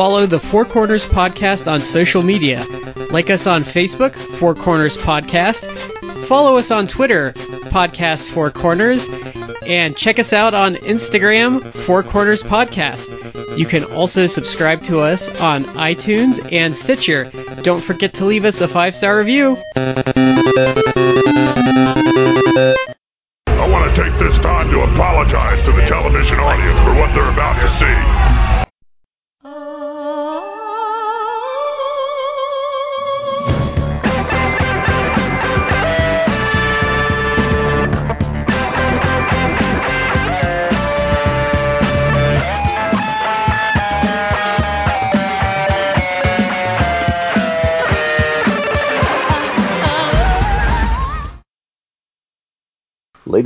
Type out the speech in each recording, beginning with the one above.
follow the Four Corners Podcast on social media. Like us on Facebook, Four Corners Podcast. Follow us on Twitter, Podcast Four Corners. And check us out on Instagram, Four Corners Podcast. You can also subscribe to us on iTunes and Stitcher. Don't forget to leave us a five star review.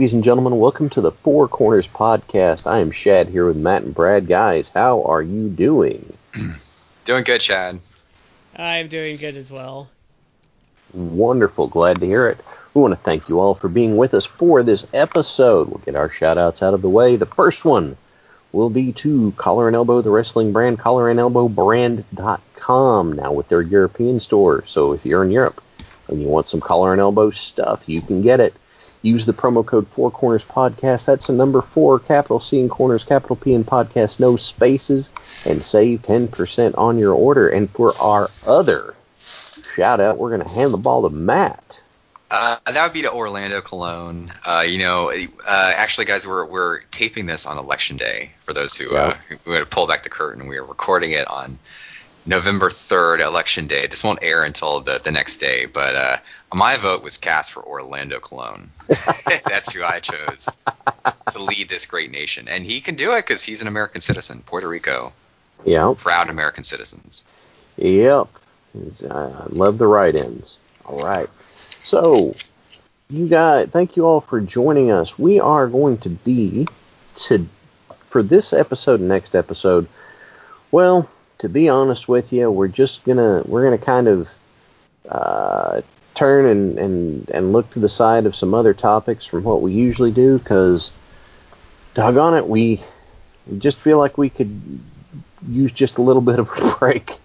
Ladies and gentlemen, welcome to the Four Corners Podcast. I am Chad here with Matt and Brad. Guys, how are you doing? Doing good, Chad. I'm doing good as well. Wonderful. Glad to hear it. We want to thank you all for being with us for this episode. We'll get our shout outs out of the way. The first one will be to Collar and Elbow, the wrestling brand, collarandelbowbrand.com, now with their European store. So if you're in Europe and you want some Collar and Elbow stuff, you can get it. Use the promo code Four Corners Podcast. That's the number four, capital C in Corners, capital P in Podcast, no spaces, and save 10% on your order. And for our other shout out, we're going to hand the ball to Matt. Uh, that would be to Orlando Colón. Uh, you know, uh, actually, guys, we're we're taping this on election day. For those who uh, who had to pull back the curtain, we are recording it on November third, election day. This won't air until the the next day, but uh, my vote was cast for Orlando Colón. That's who I chose to lead this great nation, and he can do it because he's an American citizen, Puerto Rico. Yep. Proud American citizens. Yep. I love the right ends. All right. So, you guys, thank you all for joining us. We are going to be to for this episode and next episode. Well, to be honest with you, we're just gonna we're gonna kind of uh, turn and, and and look to the side of some other topics from what we usually do because doggone it, we, we just feel like we could use just a little bit of a break.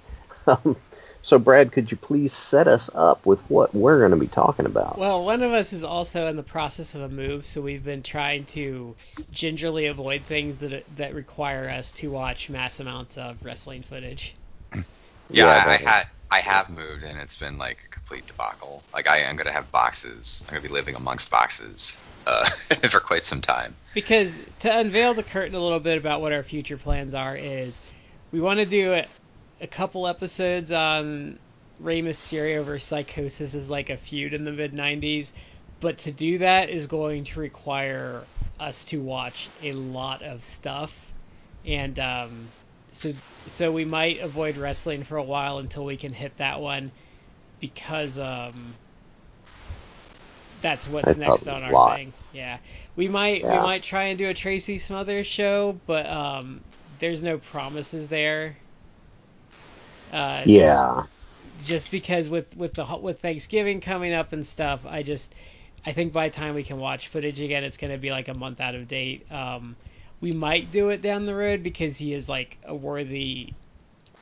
Um, so, Brad, could you please set us up with what we're going to be talking about? Well, one of us is also in the process of a move, so we've been trying to gingerly avoid things that that require us to watch mass amounts of wrestling footage. Yeah, Yeah, I, I had I have moved, and it's been like a complete debacle. Like I am gonna have boxes. I'm gonna be living amongst boxes uh, for quite some time. Because to unveil the curtain a little bit about what our future plans are is we want to do a, a couple episodes on Rey Mysterio versus Psychosis as like a feud in the mid 90s, but to do that is going to require us to watch a lot of stuff, and um, so so we might avoid wrestling for a while until we can hit that one, because um, that's what's That's next on our lot. thing. Yeah, we might we might try and do a Tracy Smothers show, but um, there's no promises there. Uh, yeah. just because with with the with Thanksgiving coming up and stuff, I just I think by the time we can watch footage again, it's gonna be like a month out of date. Um, we might do it down the road because he is like a worthy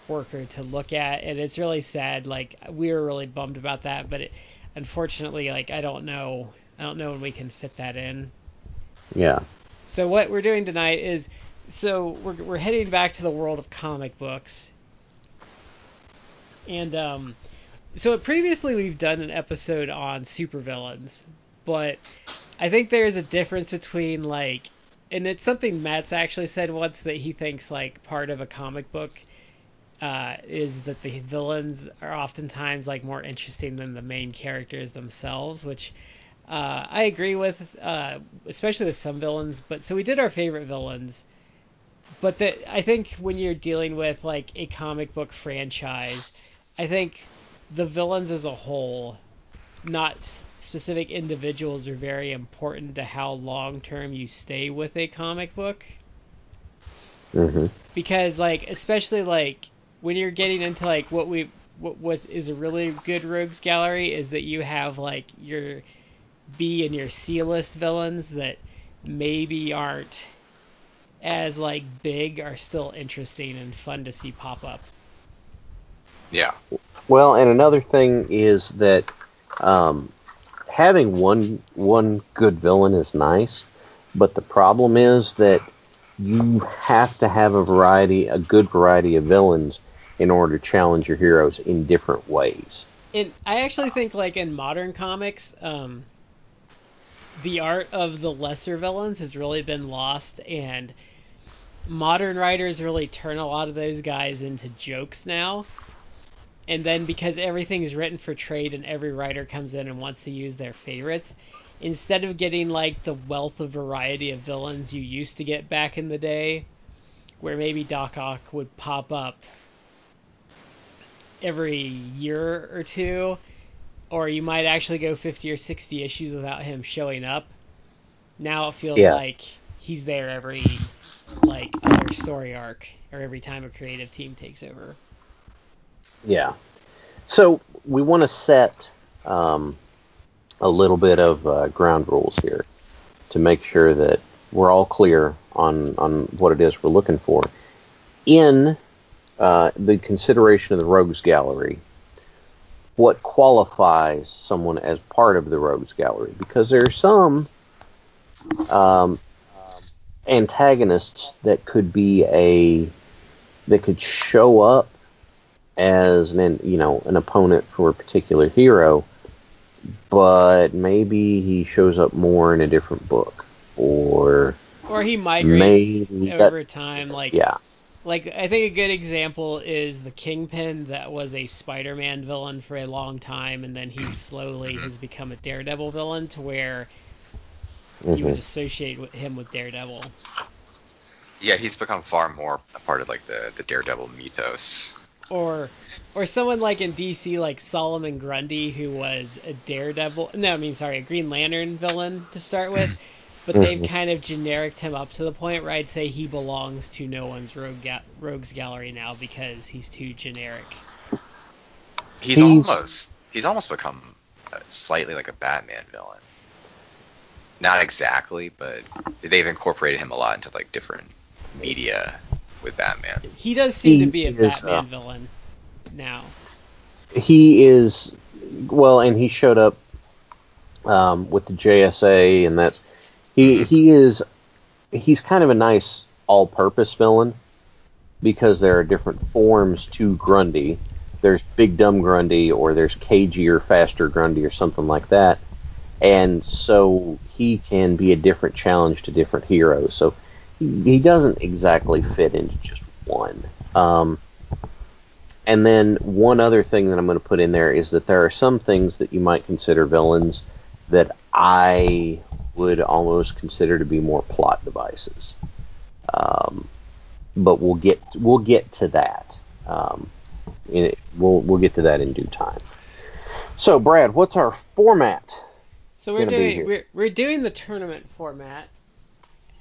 worker to look at, and it's really sad. Like we were really bummed about that, but it, unfortunately, like I don't know, I don't know when we can fit that in. Yeah. So what we're doing tonight is, so we're we're heading back to the world of comic books, and um, so previously we've done an episode on supervillains, but I think there's a difference between like, and it's something Matt's actually said once that he thinks like part of a comic book uh, is that the villains are oftentimes like more interesting than the main characters themselves, which uh, I agree with, uh, especially with some villains. But so we did our favorite villains, but that I think when you're dealing with like a comic book franchise, I think the villains as a whole, not specific individuals, are very important to how long term you stay with a comic book hmm because like especially like when you're getting into like what we what what is a really good rogues gallery is that you have like your B and your C list villains that maybe aren't as like big are still interesting and fun to see pop up. Yeah. Well, and another thing is that um, having one one good villain is nice, but the problem is that you have to have a variety, a good variety of villains in order to challenge your heroes in different ways. And I actually think like in modern comics, um, the art of the lesser villains has really been lost, and modern writers really turn a lot of those guys into jokes now. And then because everything is written for trade and every writer comes in and wants to use their favorites, instead of getting like the wealth of variety of villains you used to get back in the day, where maybe Doc Ock would pop up every year or two, or you might actually go 50 or 60 issues without him showing up. Now it feels Yeah. like he's there every like other story arc or every time a creative team takes over. Yeah. So we want to set um, a little bit of uh, ground rules here to make sure that we're all clear on on what it is we're looking for. In uh, the consideration of the rogues gallery, what qualifies someone as part of the rogues gallery? Because there are some um, antagonists that could be a that could show up as an you know an opponent for a particular hero, but maybe he shows up more in a different book, or Or he migrates Maybe that- over time. Like, yeah, like I think a good example is the Kingpin that was a Spider-Man villain for a long time, and then he slowly has become a Daredevil villain to where you would mhm. associate with him with Daredevil. Yeah, he's become far more a part of like the, the Daredevil mythos. Or, or someone like in DC, like Solomon Grundy, who was a Daredevil. No, I mean sorry, a Green Lantern villain to start with. But they've kind of genericked him up to the point where I'd say he belongs to no one's rogue ga- rogues gallery now because he's too generic. He's, He's- almost he's almost become uh, slightly like a Batman villain. Not exactly, but they've incorporated him a lot into like different media with Batman. He does seem He to be a is, Batman uh, villain now. he is well, and he showed up um, with the JSA, and that's he he is he's kind of a nice all-purpose villain because there are different forms to Grundy. There's Big Dumb Grundy, or there's cagier, faster Grundy, or something like that. And so he can be a different challenge to different heroes. So he, doesn't exactly fit into just one. Um, and then one other thing that I'm going to put in there is that there are some things that you might consider villains that I would almost consider to be more plot devices. Um, but we'll get we'll get to that. Um, in it, we'll we'll get to that in due time. So, Brad, what's our format? So we're doing we're, we're doing the tournament format.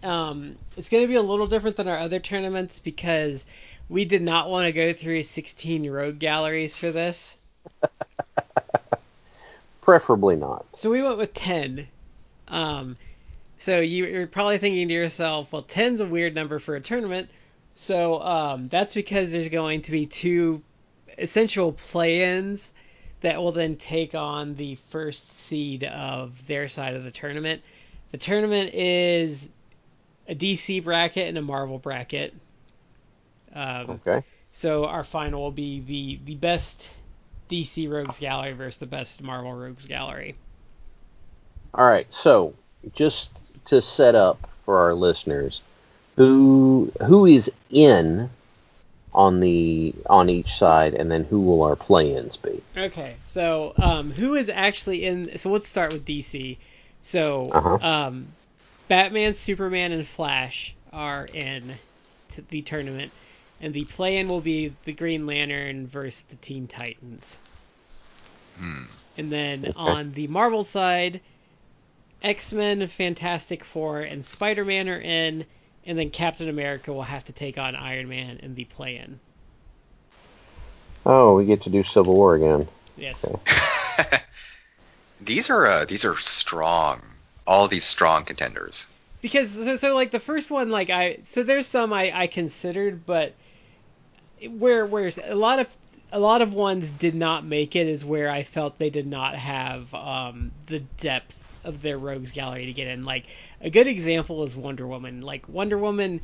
Um, it's going to be a little different than our other tournaments because we did not want to go through 16 rogue galleries for this. Preferably not. So we went with 10. Um, so you- you're probably thinking to yourself, well, 10's a weird number for a tournament. So um, that's because there's going to be two essential play-ins that will then take on the first seed of their side of the tournament. The tournament is a DC bracket and a Marvel bracket. Um, Okay. so our final will be the the best DC Rogues Gallery versus the best Marvel Rogues Gallery. All right. So, just to set up for our listeners, who who is in on the on each side, and then who will our play-ins be? Okay, so um, who is actually in? So let's start with DC. So Uh-huh. um, Batman, Superman, and Flash are in to the tournament, and the play-in will be the Green Lantern versus the Teen Titans. Hmm. And then Okay. on the Marvel side, X Men, Fantastic Four, and Spider Man are in, and then Captain America will have to take on Iron Man in the play in. Oh, we get to do Civil War again. Yes. Okay. these are uh, these are strong. All these strong contenders. because so, so like the first one like I so there's some I I considered but where where's a lot of a lot of ones did not make it is where I felt they did not have um, the depth of their rogues gallery to get in. Like a good example is Wonder Woman. Like Wonder Woman,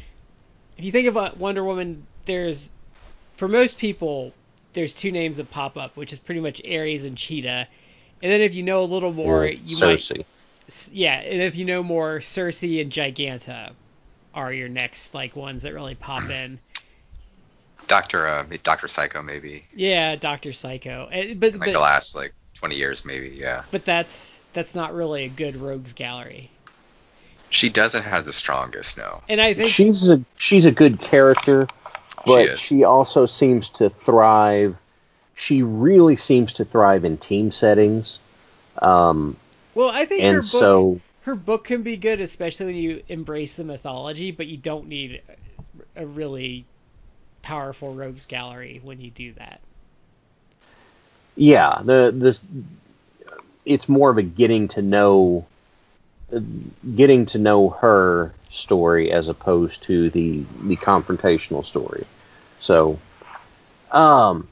if you think about Wonder Woman, there's for most people there's two names that pop up, which is pretty much Ares and Cheetah. And then if you know a little more, Or you Circe. might yeah, and if you know more, Circe and Giganta are your next like ones that really pop in. Doctor uh, Doctor Psycho maybe Yeah, Doctor Psycho. Eh, But in like but the last like 20 years maybe. Yeah, but that's that's not really a good rogues gallery. she doesn't have the strongest. No. And I think She's a she's a good character, but is. she also seems to thrive. She really seems to thrive in team settings. Um, well, I think her and book so her book can be good, especially when you embrace the mythology, but you don't need a really powerful rogues gallery when you do that. yeah, the this it's more of a getting to know getting to know her story as opposed to the the confrontational story. So, um,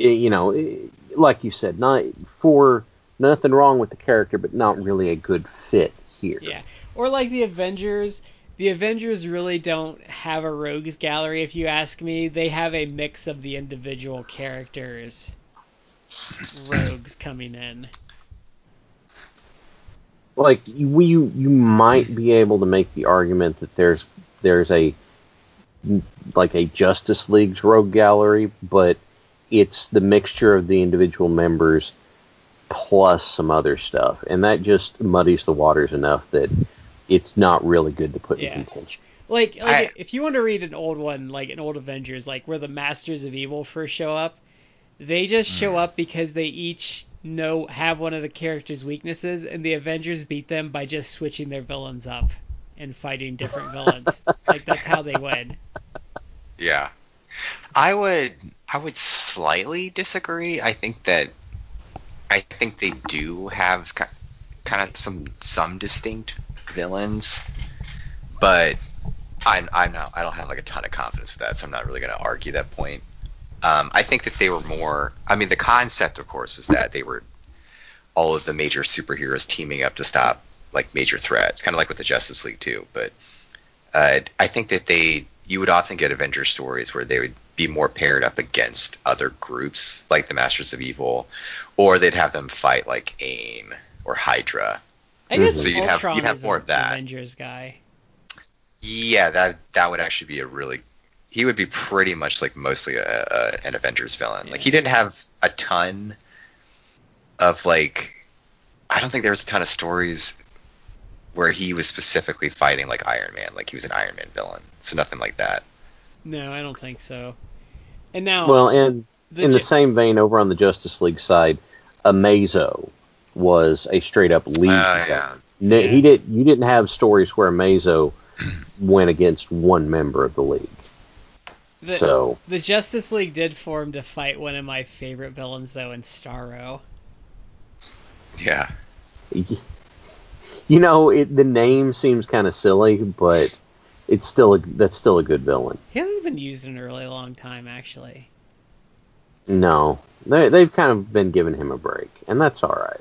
i- you know, i- like you said, not for nothing wrong with the character, but not really a good fit here. Yeah. Or like the Avengers. The Avengers really don't have a rogues gallery, if you ask me. They have a mix of the individual characters rogues coming in. like you you you might be able to make the argument that there's there's a like a Justice League's rogue gallery, but it's the mixture of the individual members plus some other stuff, and that just muddies the waters enough that it's not really good to put Yeah. in contention. Like, like I- if you want to read an old one, like an old Avengers, like where the Masters of Evil first show up, they just show hmm. up because they each know have one of the characters' weaknesses, and the Avengers beat them by just switching their villains up and fighting different villains. Like that's how they win. Yeah. I would I would slightly disagree. I think that I think they do have kind of some some distinct villains, but I'm I'm not I don't have like a ton of confidence with that, so I'm not really going to argue that point. Um, I think that they were more. I mean, the concept, of course, was that they were all of the major superheroes teaming up to stop like major threats, kind of like with the Justice League too. But uh, I think that they you would often get Avengers stories where they would be more paired up against other groups like the Masters of Evil, or they'd have them fight like AIM or Hydra. I guess So you'd have- Ultron you'd have is more an of that. Avengers guy. Yeah, that that would actually be a really. He would be pretty much like mostly a, a an Avengers villain. Like he didn't have a ton of like. I don't think there was a ton of stories where he was specifically fighting like Iron Man, like he was an Iron Man villain. So nothing like that. No, I don't think so. And now, Well, and the in the same vein, over on the Justice League side, Amazo was a straight up lead. Uh, yeah. No, He did. You didn't have stories where Amazo went against one member of the league. the, so the Justice League did form to fight one of my favorite villains, though, in Starro. Yeah. you know, it, the name seems kind of silly, but it's still a, that's still a good villain. He hasn't been used in a really long time, actually. No, they they've kind of been giving him a break, and that's all right.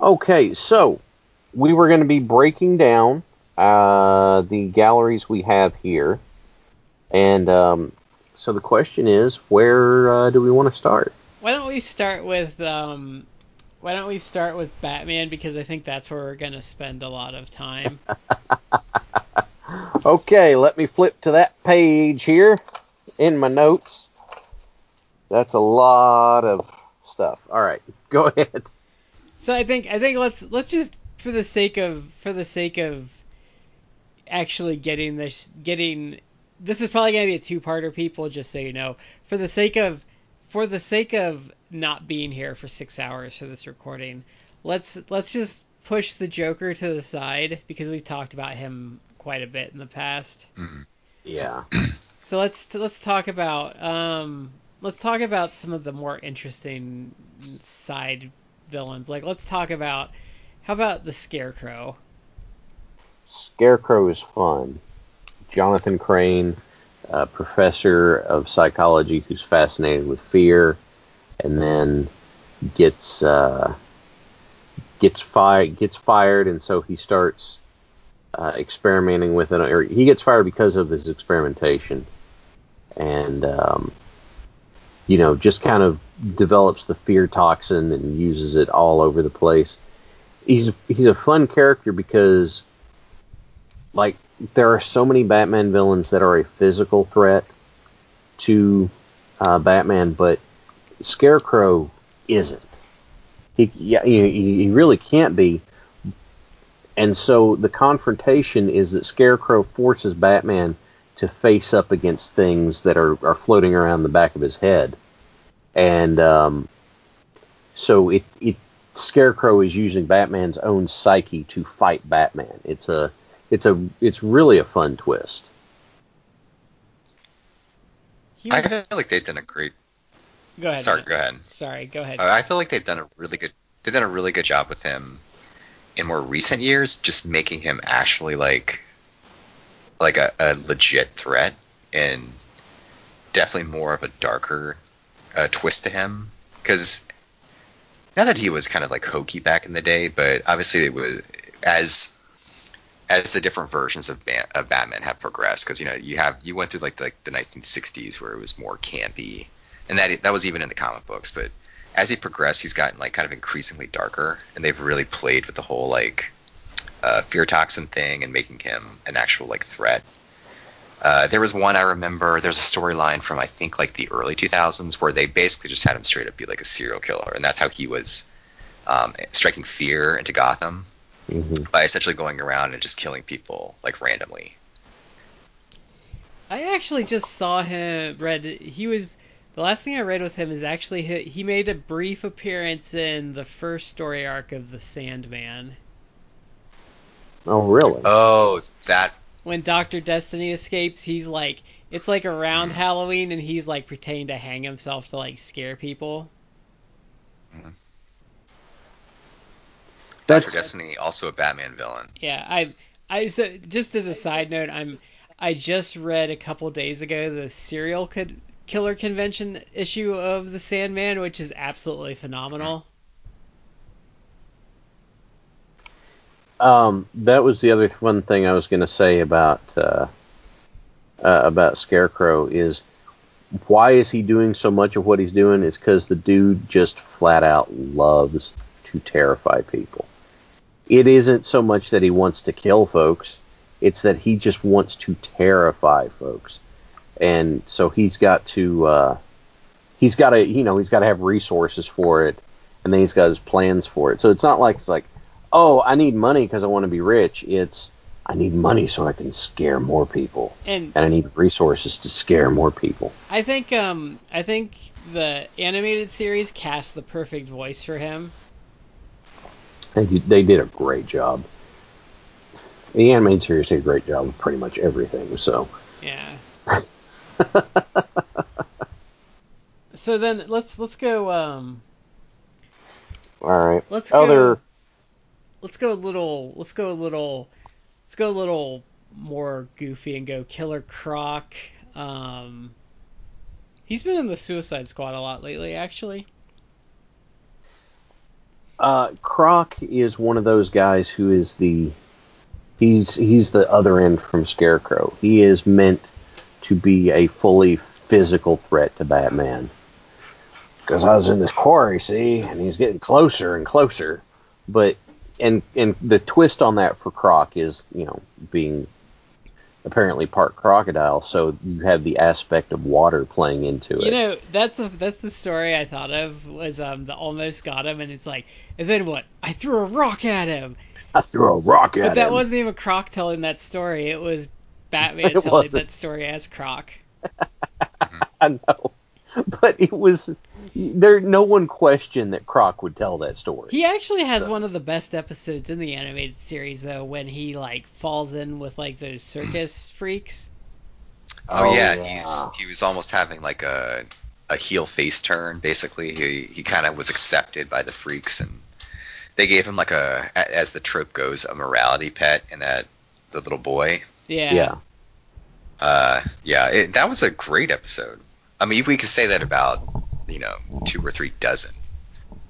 Okay, so we were going to be breaking down uh, the galleries we have here, and um, so the question is, where uh, do we want to start? Why don't we start with um, why don't we start with Batman because I think that's where we're gonna spend a lot of time. Okay, let me flip to that page here in my notes. That's a lot of stuff. All right, go ahead. So I think I think let's let's just for the sake of for the sake of actually getting this getting this is probably gonna be a two parter people just so you know for the sake of for the sake of not being here for six hours for this recording let's let's just push the Joker to the side because we've talked about him quite a bit in the past. Yeah. So let's let's talk about um let's talk about some of the more interesting side villains. Like let's talk about how about the Scarecrow? Scarecrow is fun. Jonathan Crane, a professor of psychology who's fascinated with fear, and then gets uh, gets fired gets fired, and so he starts uh, experimenting with it. Or he gets fired because of his experimentation, and um, you know just kind of develops the fear toxin and uses it all over the place. He's he's a fun character because like there are so many Batman villains that are a physical threat to uh, Batman, but Scarecrow isn't. He, yeah, he, he really can't be. And so the confrontation is that Scarecrow forces Batman to face up against things that are, are floating around the back of his head. And um, so it, it Scarecrow is using Batman's own psyche to fight Batman. It's a it's a it's really a fun twist. I feel like they've done a great. Go ahead. Sorry, go ahead. Sorry, go ahead. Uh, I feel like they've done a really good. They've done a really good job with him in more recent years, just making him actually like like a, a legit threat and definitely more of a darker uh, twist to him. Because not that he was kind of like hokey back in the day, but obviously it was as as the different versions of, Bat- of Batman have progressed, because you know you have you went through like the, like the 1960s where it was more campy, and that that was even in the comic books. But as he progressed, he's gotten like kind of increasingly darker, and they've really played with the whole like uh, fear toxin thing and making him an actual like threat. Uh, there was one I remember. There's a storyline from I think like the early 2000s where they basically just had him straight up be like a serial killer, and that's how he was um, striking fear into Gotham Mm-hmm. by essentially going around and just killing people like randomly. I actually just saw him. Read he was the last thing I read with him is actually he, he made a brief appearance in the first story arc of the Sandman Oh, really? Oh, that when Doctor Destiny escapes. He's like it's like around mm. Halloween and he's like pretending to hang himself to like scare people. Mm-hmm. Doctor That's Destiny, also a Batman villain. Yeah, I I so just as a side note, I'm I just read a couple days ago the serial co- killer convention issue of the Sandman, which is absolutely phenomenal. Um, that was the other one thing I was going to say about uh, uh, about Scarecrow is why is he doing so much of what he's doing? Is because the dude just flat out loves to terrify people. It isn't so much that he wants to kill folks; it's that he just wants to terrify folks, and so he's got to uh, he's got to you know he's got to have resources for it, and then he's got his plans for it. So it's not like it's like oh, I need money because I want to be rich. It's I need money so I can scare more people, And and I need resources to scare more people. I think um I think the animated series cast the perfect voice for him. They did, they did a great job. The animated series did a great job with pretty much everything. So Yeah. so then let's let's go um all right, let's go other let's go a little let's go a little let's go a little more goofy and go Killer Croc. Um he's been in the Suicide Squad a lot lately actually. uh, Croc is one of those guys who is the he's he's the other end from Scarecrow. He is meant to be a fully physical threat to Batman. Because I was in this quarry, see, and he's getting closer and closer. But and and the twist on that for Croc is, you know, being apparently part crocodile, so you have the aspect of water playing into it. You know, that's the that's the story I thought of was um the almost got him and it's like and then what? I threw a rock at him. I threw a rock at him. But that wasn't even Croc telling that story. It was Batman It telling wasn't. that story as Croc. I know, but it was there. No one questioned that Croc would tell that story. He actually has one of the best episodes in the animated series though when he like falls in with like those circus freaks. Oh, Oh, yeah, yeah. he's he was almost having like a a heel face turn. Basically, he he kind of was accepted by the freaks, and they gave him like a a- as the trope goes a morality pet, and that the little boy. Yeah. Yeah. Uh, yeah, it, that was a great episode. I mean, we could say that about you know two or three dozen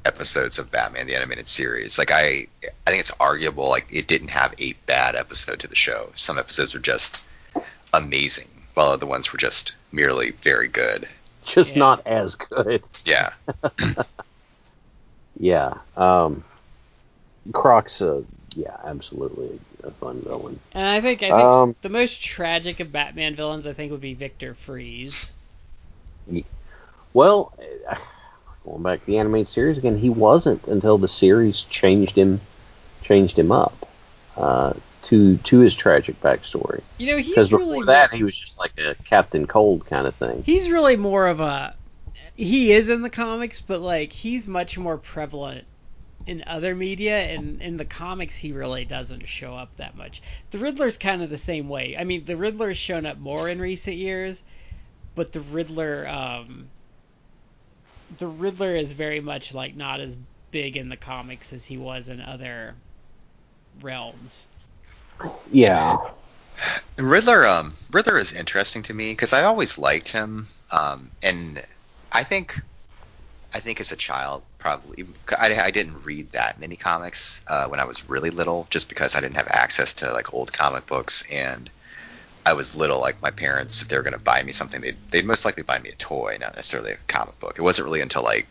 episodes of Batman the animated series. Like I, I think it's arguable like it didn't have a bad episode to the show. Some episodes were just amazing, while other ones were just merely very good. Just Yeah. not as good. Yeah, Yeah. Um, Croc's, a yeah, absolutely a fun villain. And I think I think Um, the most tragic of Batman villains I think would be Victor Fries. Well, going back to the animated series again, he wasn't until the series changed him, changed him up uh, to to his tragic backstory. You know, Because before really that, he was just like a Captain Cold kind of thing. he's really more of a he is in the comics, but like he's much more prevalent in other media and in the comics he really doesn't show up that much. The Riddler's kind of the same way. I mean, the Riddler's shown up more in recent years, but the Riddler um the Riddler is very much like not as big in the comics as he was in other realms. Yeah. Riddler. Um, Riddler is interesting to me because I always liked him. Um, and I think, I think as a child, probably I, I didn't read that many comics uh, when I was really little, just because I didn't have access to like old comic books and. I was little, like my parents, if they were going to buy me something, they'd, they'd most likely buy me a toy, not necessarily a comic book. It wasn't really until like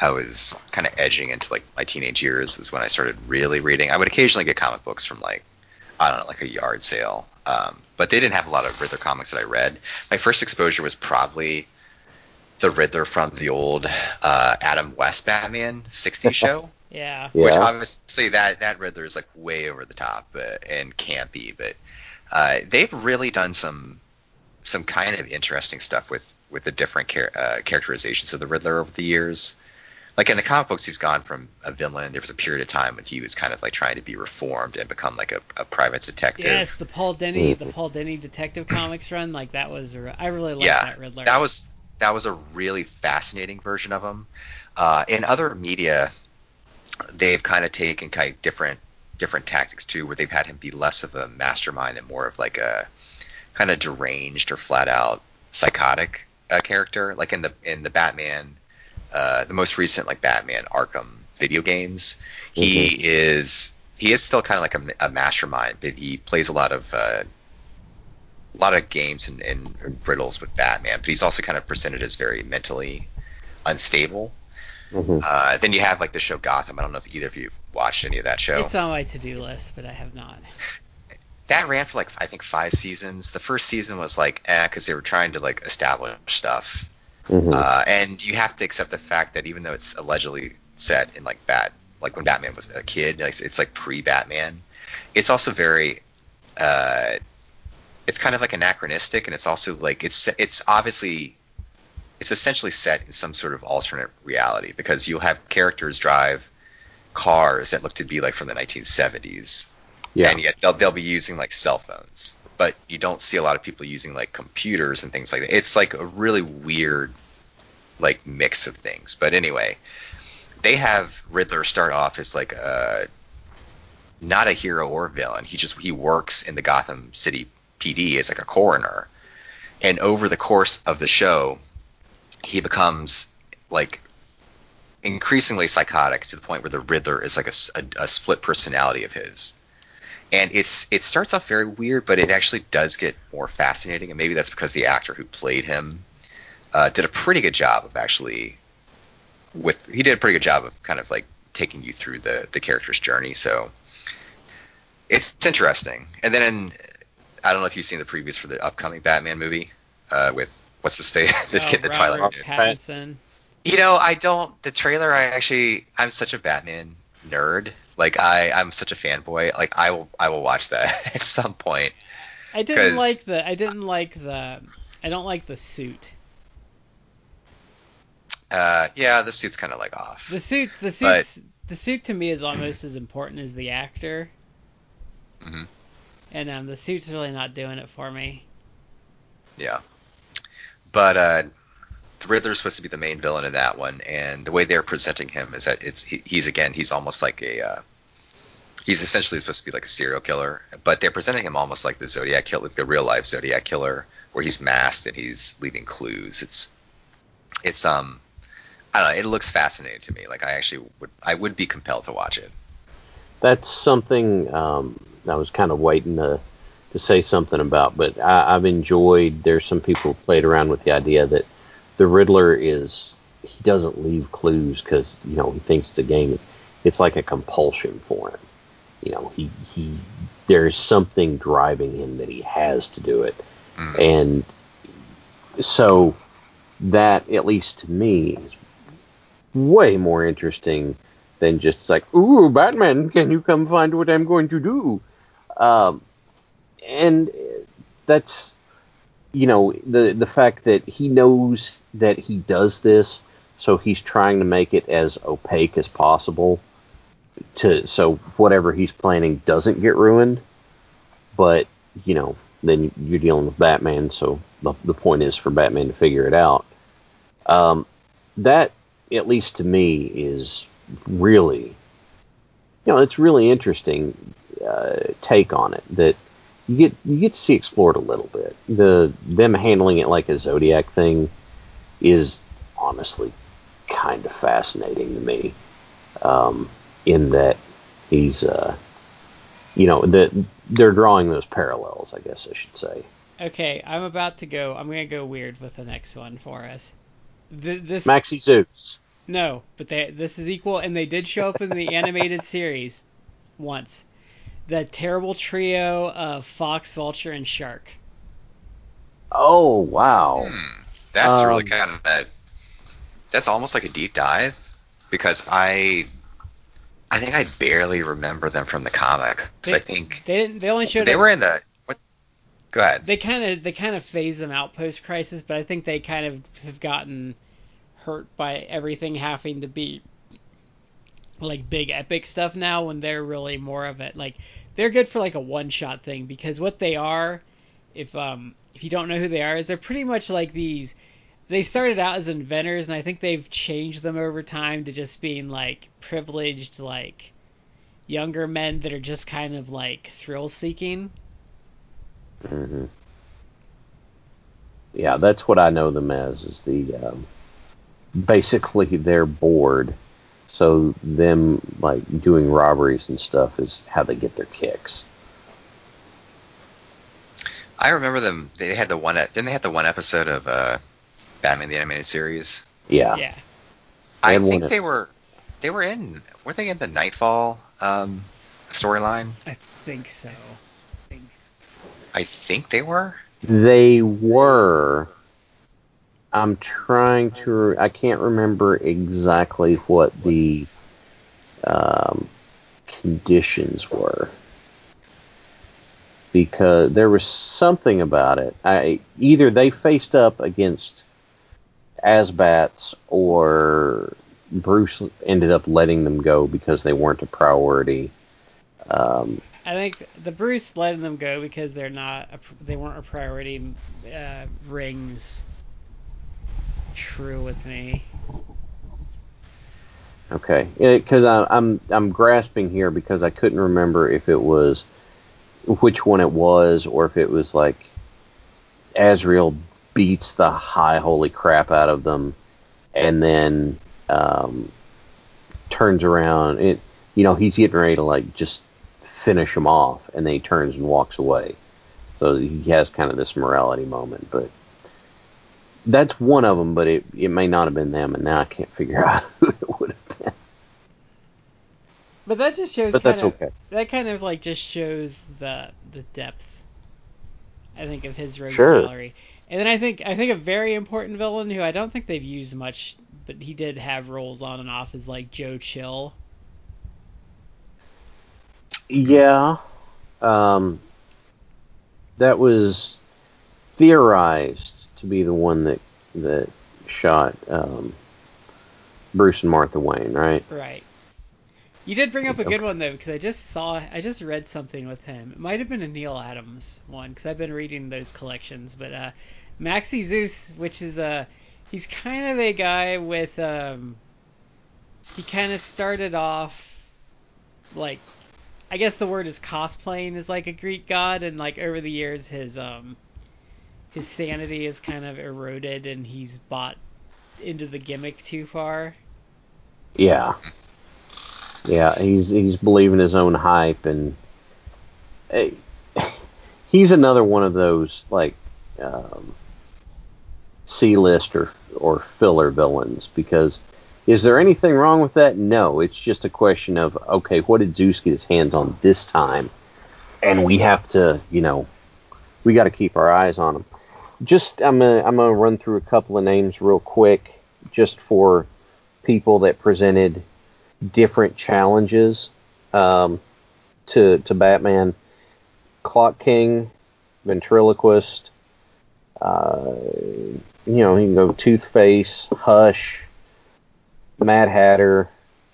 I was kind of edging into like my teenage years is when I started really reading. I would occasionally get comic books from like I don't know, like a yard sale, um, but they didn't have a lot of Riddler comics that I read. My first exposure was probably the Riddler from the old uh, Adam West Batman '60s show, Yeah. Yeah. which obviously that that Riddler is like way over the top uh, and campy, but uh, they've really done some some kind of interesting stuff with with the different char- uh, characterizations of the Riddler over the years. Like in the comic books, he's gone from a villain. There was a period of time when he was kind of like trying to be reformed and become like a, a private detective. Yes, the Paul Dini, the Paul Dini Detective Comics run, like that was. a- I really liked yeah, that Riddler. that was that was a really fascinating version of him. Uh, in other media, they've kind of taken kind of different different tactics too, where they've had him be less of a mastermind and more of like a kind of deranged or flat out psychotic uh, character. Like in the in the Batman, uh, the most recent like Batman Arkham video games, he is he is still kind of like a, a mastermind, but he plays a lot of uh, a lot of games and, and, and riddles with Batman, but he's also kind of presented as very mentally unstable. Mhm. Uh, then you have like the show Gotham. I don't know if either of you have watched any of that show. It's on my to-do list, but I have not. that ran for like I think five seasons. The first season was like eh, because they were trying to like establish stuff, Mhm. uh, and you have to accept the fact that even though it's allegedly set in like Bat, like when Batman was a kid, like, it's like pre-Batman. It's also very, uh, it's kind of like anachronistic, and it's also like it's it's obviously it's essentially set in some sort of alternate reality because you'll have characters drive cars that look to be like from the 1970s yeah. and yet they'll, they'll be using like cell phones. But you don't see a lot of people using like computers and things like that. It's like a really weird like mix of things. But anyway they have riddler start off as like a not a hero or villain. He just he works in the gotham city pd as like a coroner. And over the course of the show he becomes like increasingly psychotic to the point where the riddler is like a split personality of his and it's it starts off very weird, but it actually does get more fascinating, and maybe that's because the actor who played him uh, did a pretty good job of actually with he did a pretty good job of kind of like taking you through the the character's journey. So it's, it's interesting. And then in, I don't know if you've seen the previews for the upcoming Batman movie uh, with what's his face this Oh, kid, the Robert Twilight dude. Pattinson. You know, I don't. The trailer, I actually, I'm such a Batman nerd. Like I, I'm such a fanboy. Like I will, I will watch that at some point. I didn't like the. I didn't like the. I don't like the suit. Uh, yeah, the suit's kind of like off. The suit. The suit. The suit to me is almost as important as the actor. Mhm. And um, the suit's really not doing it for me. Yeah, but uh, the Riddler's supposed to be the main villain in that one, and the way they're presenting him is that it's he, he's again he's almost like a uh, he's essentially supposed to be like a serial killer, but they're presenting him almost like the Zodiac killer, like the real life Zodiac killer, where he's masked and he's leaving clues. It's it's um I don't know. It looks fascinating to me. Like I actually would I would be compelled to watch it. That's something um, I was kind of waiting to to say something about, but I, I've enjoyed. There's some people played around with the idea that the Riddler is he doesn't leave clues because you know he thinks it's a game. It's, it's like a compulsion for him. You know, he he there's something driving him that he has to do it, Mm. and so that at least to me is way more interesting than just like, "Ooh, Batman, can you come find what I'm going to do?" Um, and that's you know the the fact that he knows that he does this, so he's trying to make it as opaque as possible, to so whatever he's planning doesn't get ruined. But you know, then you're dealing with Batman, so the the point is for Batman to figure it out. Um, that at least to me is really, you know, it's really interesting uh, take on it that you get you get to see explored a little bit. The them handling it like a Zodiac thing is honestly kind of fascinating to me. Um, in that he's, uh, you know, that they're drawing those parallels. I guess I should say. Okay, I'm about to go. I'm gonna go weird with the next one for us. Th- this Maxie Zeus. no, but they this is equal, and they did show up in the animated series once. The terrible trio of Fox, Vulture, and Shark. Oh wow. Hmm. That's really Um, kind of a, that's almost like a deep dive because I I think I barely remember them from the comics. They- I think They didn't. They only showed they up. were in the what? Go ahead. They kind of they kind of phase them out post crisis, but I think they kind of have gotten hurt by everything having to be like big epic stuff now when they're really more of it like they're good for like a one shot thing because what they are if um if you don't know who they are is they're pretty much like these they started out as inventors and I think they've changed them over time to just being like privileged like younger men that are just kind of like thrill seeking hmm Yeah, that's what I know them as. Is the um, basically they're bored, so them like doing robberies and stuff is how they get their kicks. I remember them. They had the one. Didn't they have the one episode of uh, Batman the Animated Series? Yeah, yeah I think they were. They were in. Were they in the Knightfall um, storyline? I think so I think they were. they were. I'm trying to. I can't remember exactly what the um, conditions were because there was something about it. I either they faced up against Azbats or Bruce ended up letting them go because they weren't a priority. Um, I think the Bruce letting them go because they're not a, they weren't a priority uh, rings true with me. Okay, because I'm I'm grasping here because I couldn't remember if it was which one it was or if it was like Azrael beats the high holy crap out of them and then um, turns around. It you know he's getting ready to like just finish him off and then he turns and walks away. So he has kind of this morality moment, but that's one of them. But it it may not have been them, and now I can't figure out who it would have been. But that just shows. But that's of, okay. That kind of like just shows the the depth. I think of his rogues Sure. gallery, and then I think I think a very important villain who I don't think they've used much, but he did have roles on and off is like Joe Chill. Yeah. Um, that was theorized to be the one that that shot um, Bruce and Martha Wayne, right? Right. You did bring up a good one though, because I just saw, I just read something with him. It might have been a Neal Adams one, because I've been reading those collections. But uh, Maxie Zeus, which is a, he's kind of a guy with, um, he kind of started off like, I guess the word is cosplaying is like a Greek god, and like over the years his um his sanity is kind of eroded, and he's bought into the gimmick too far. Yeah. Yeah, he's he's believing his own hype, and eh, he's another one of those like um, C-list or or filler villains. Because is there anything wrong with that? No, it's just a question of okay, what did Zeus get his hands on this time, and we have to, you know, we got to keep our eyes on him. Just I'm gonna I'm gonna run through a couple of names real quick, just for people that presented different challenges um, to to Batman. Clock King, Ventriloquist, uh, you know, you can go Toothface, Hush, Mad Hatter.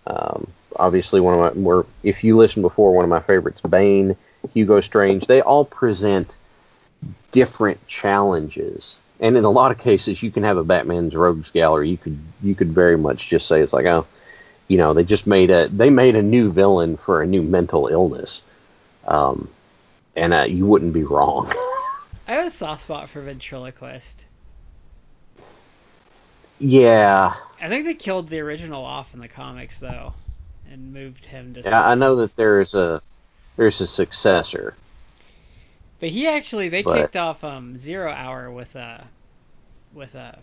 Um, obviously, one of my more, if you listened before, one of my favorites, Bane, Hugo Strange. They all present different challenges, and in a lot of cases, you can have a Batman's Rogues Gallery. You could you could very much just say it's like, oh, you know, they just made a they made a new villain for a new mental illness. Um, and uh, you wouldn't be wrong. I have a soft spot for ventriloquist. yeah, I think they killed the original off in the comics though, and moved him to. yeah, I know that there's a there's a successor. But he actually they But- kicked off um Zero Hour with a with a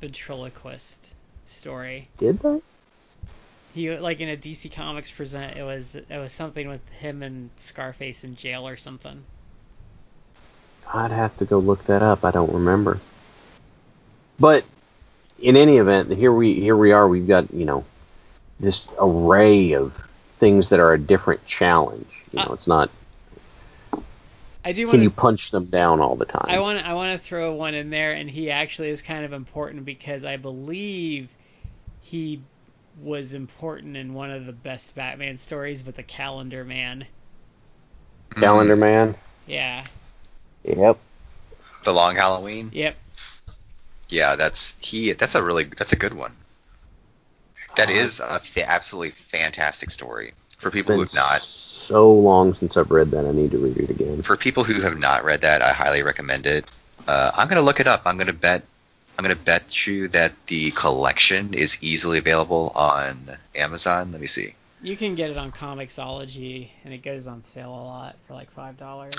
ventriloquist story. Did they? He like in a DC Comics present it was it was something with him and Scarface in jail or something. I'd have to go look that up. I don't remember. But in any event, here we here we are. We've got you know this array of things that are a different challenge. You know, Uh, it's not. I do Can want you punch them down all the time? I want I want to throw one in there, and he actually is kind of important because I believe he was important in one of the best Batman stories with the Calendar Man. Hmm. Calendar Man. Yeah. Yep. The Long Halloween. Yep. Yeah, that's he. That's a really that's a good one. That uh-huh. is a absolutely fantastic story for people who have not. so long since I've read that. I need to read it again. For people who have not read that, I highly recommend it. Uh, I'm gonna look it up. I'm gonna bet. I'm gonna bet you that the collection is easily available on Amazon. Let me see. You can get it on Comixology, and it goes on sale a lot for like five dollars.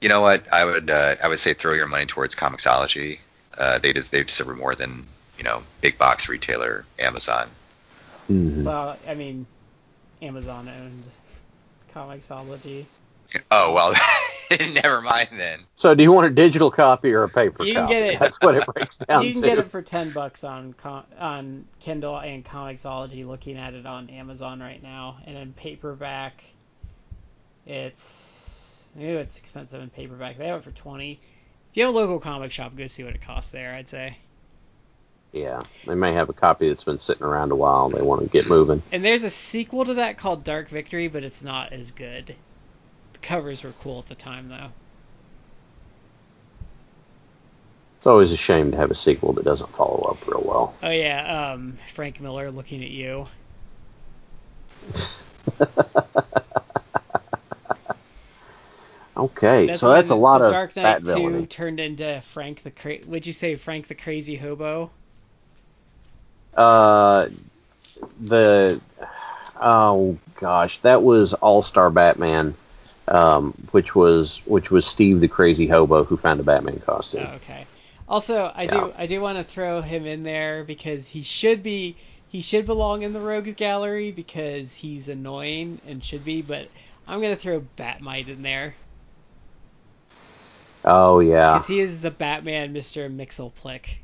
You know what? I would uh, I would say throw your money towards Comixology. Uh, they just they deserve more than you know big box retailer Amazon. Mhm. Well, I mean, Amazon owns Comixology. Oh well, never mind then. So, do you want a digital copy or a paper You can copy? get it- That's what it breaks down you can to. get it for ten bucks on on Kindle and Comixology. Looking at it on Amazon right now, and in paperback, it's ooh, it's expensive in paperback. They have it for twenty. If you have a local comic shop, go see what it costs there. I'd say. Yeah, they may have a copy that's been sitting around a while. and They want to get moving. And there's a sequel to that called Dark Victory, but it's not as good. The covers were cool at the time, though. It's always a shame to have a sequel that doesn't follow up real well. Oh yeah, um, Frank Miller looking at you. Okay, so that's a lot of Dark Knight Two villainy. turned into Frank the Cra- Would you say Frank the Crazy Hobo? Uh, the oh gosh, that was All Star Batman, um, which was which was Steve the Crazy Hobo who found a Batman Oh, costume. okay. Also, I Yeah. do I do want to throw him in there because he should be he should belong in the Rogues Gallery because he's annoying and should be. But I'm gonna throw Batmite in there Oh yeah, because he is the Batman Mister Mxyzptlk.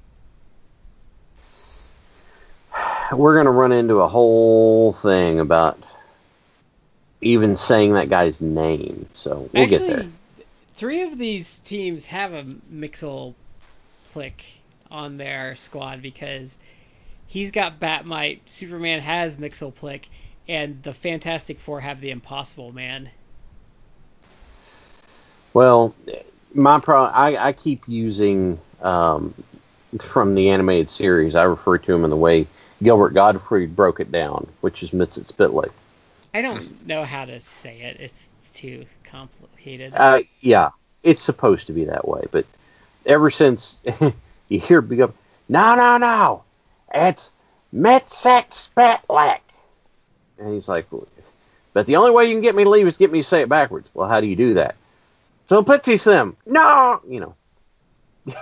We're gonna run into a whole thing about even saying that guy's name. So we'll Actually, get there. three of these teams have a Mixel Plick on their squad because he's got Batmite, Superman has Mxyzptlk, and the Fantastic Four have the Impossible Man. Well, my pro, I, I keep using um, from the animated series. I refer to him in the way Gilbert Gottfried broke it down, which is Mitzit Spitley. I don't know how to say it. It's, it's too complicated. Uh, yeah, it's supposed to be that way, but ever since you hear big up, no, no, no, it's Metzek Spatlak. And he's like, but the only way you can get me to leave is get me to say it backwards. Well, how do you do that? So Pitsy Sim, no, you know.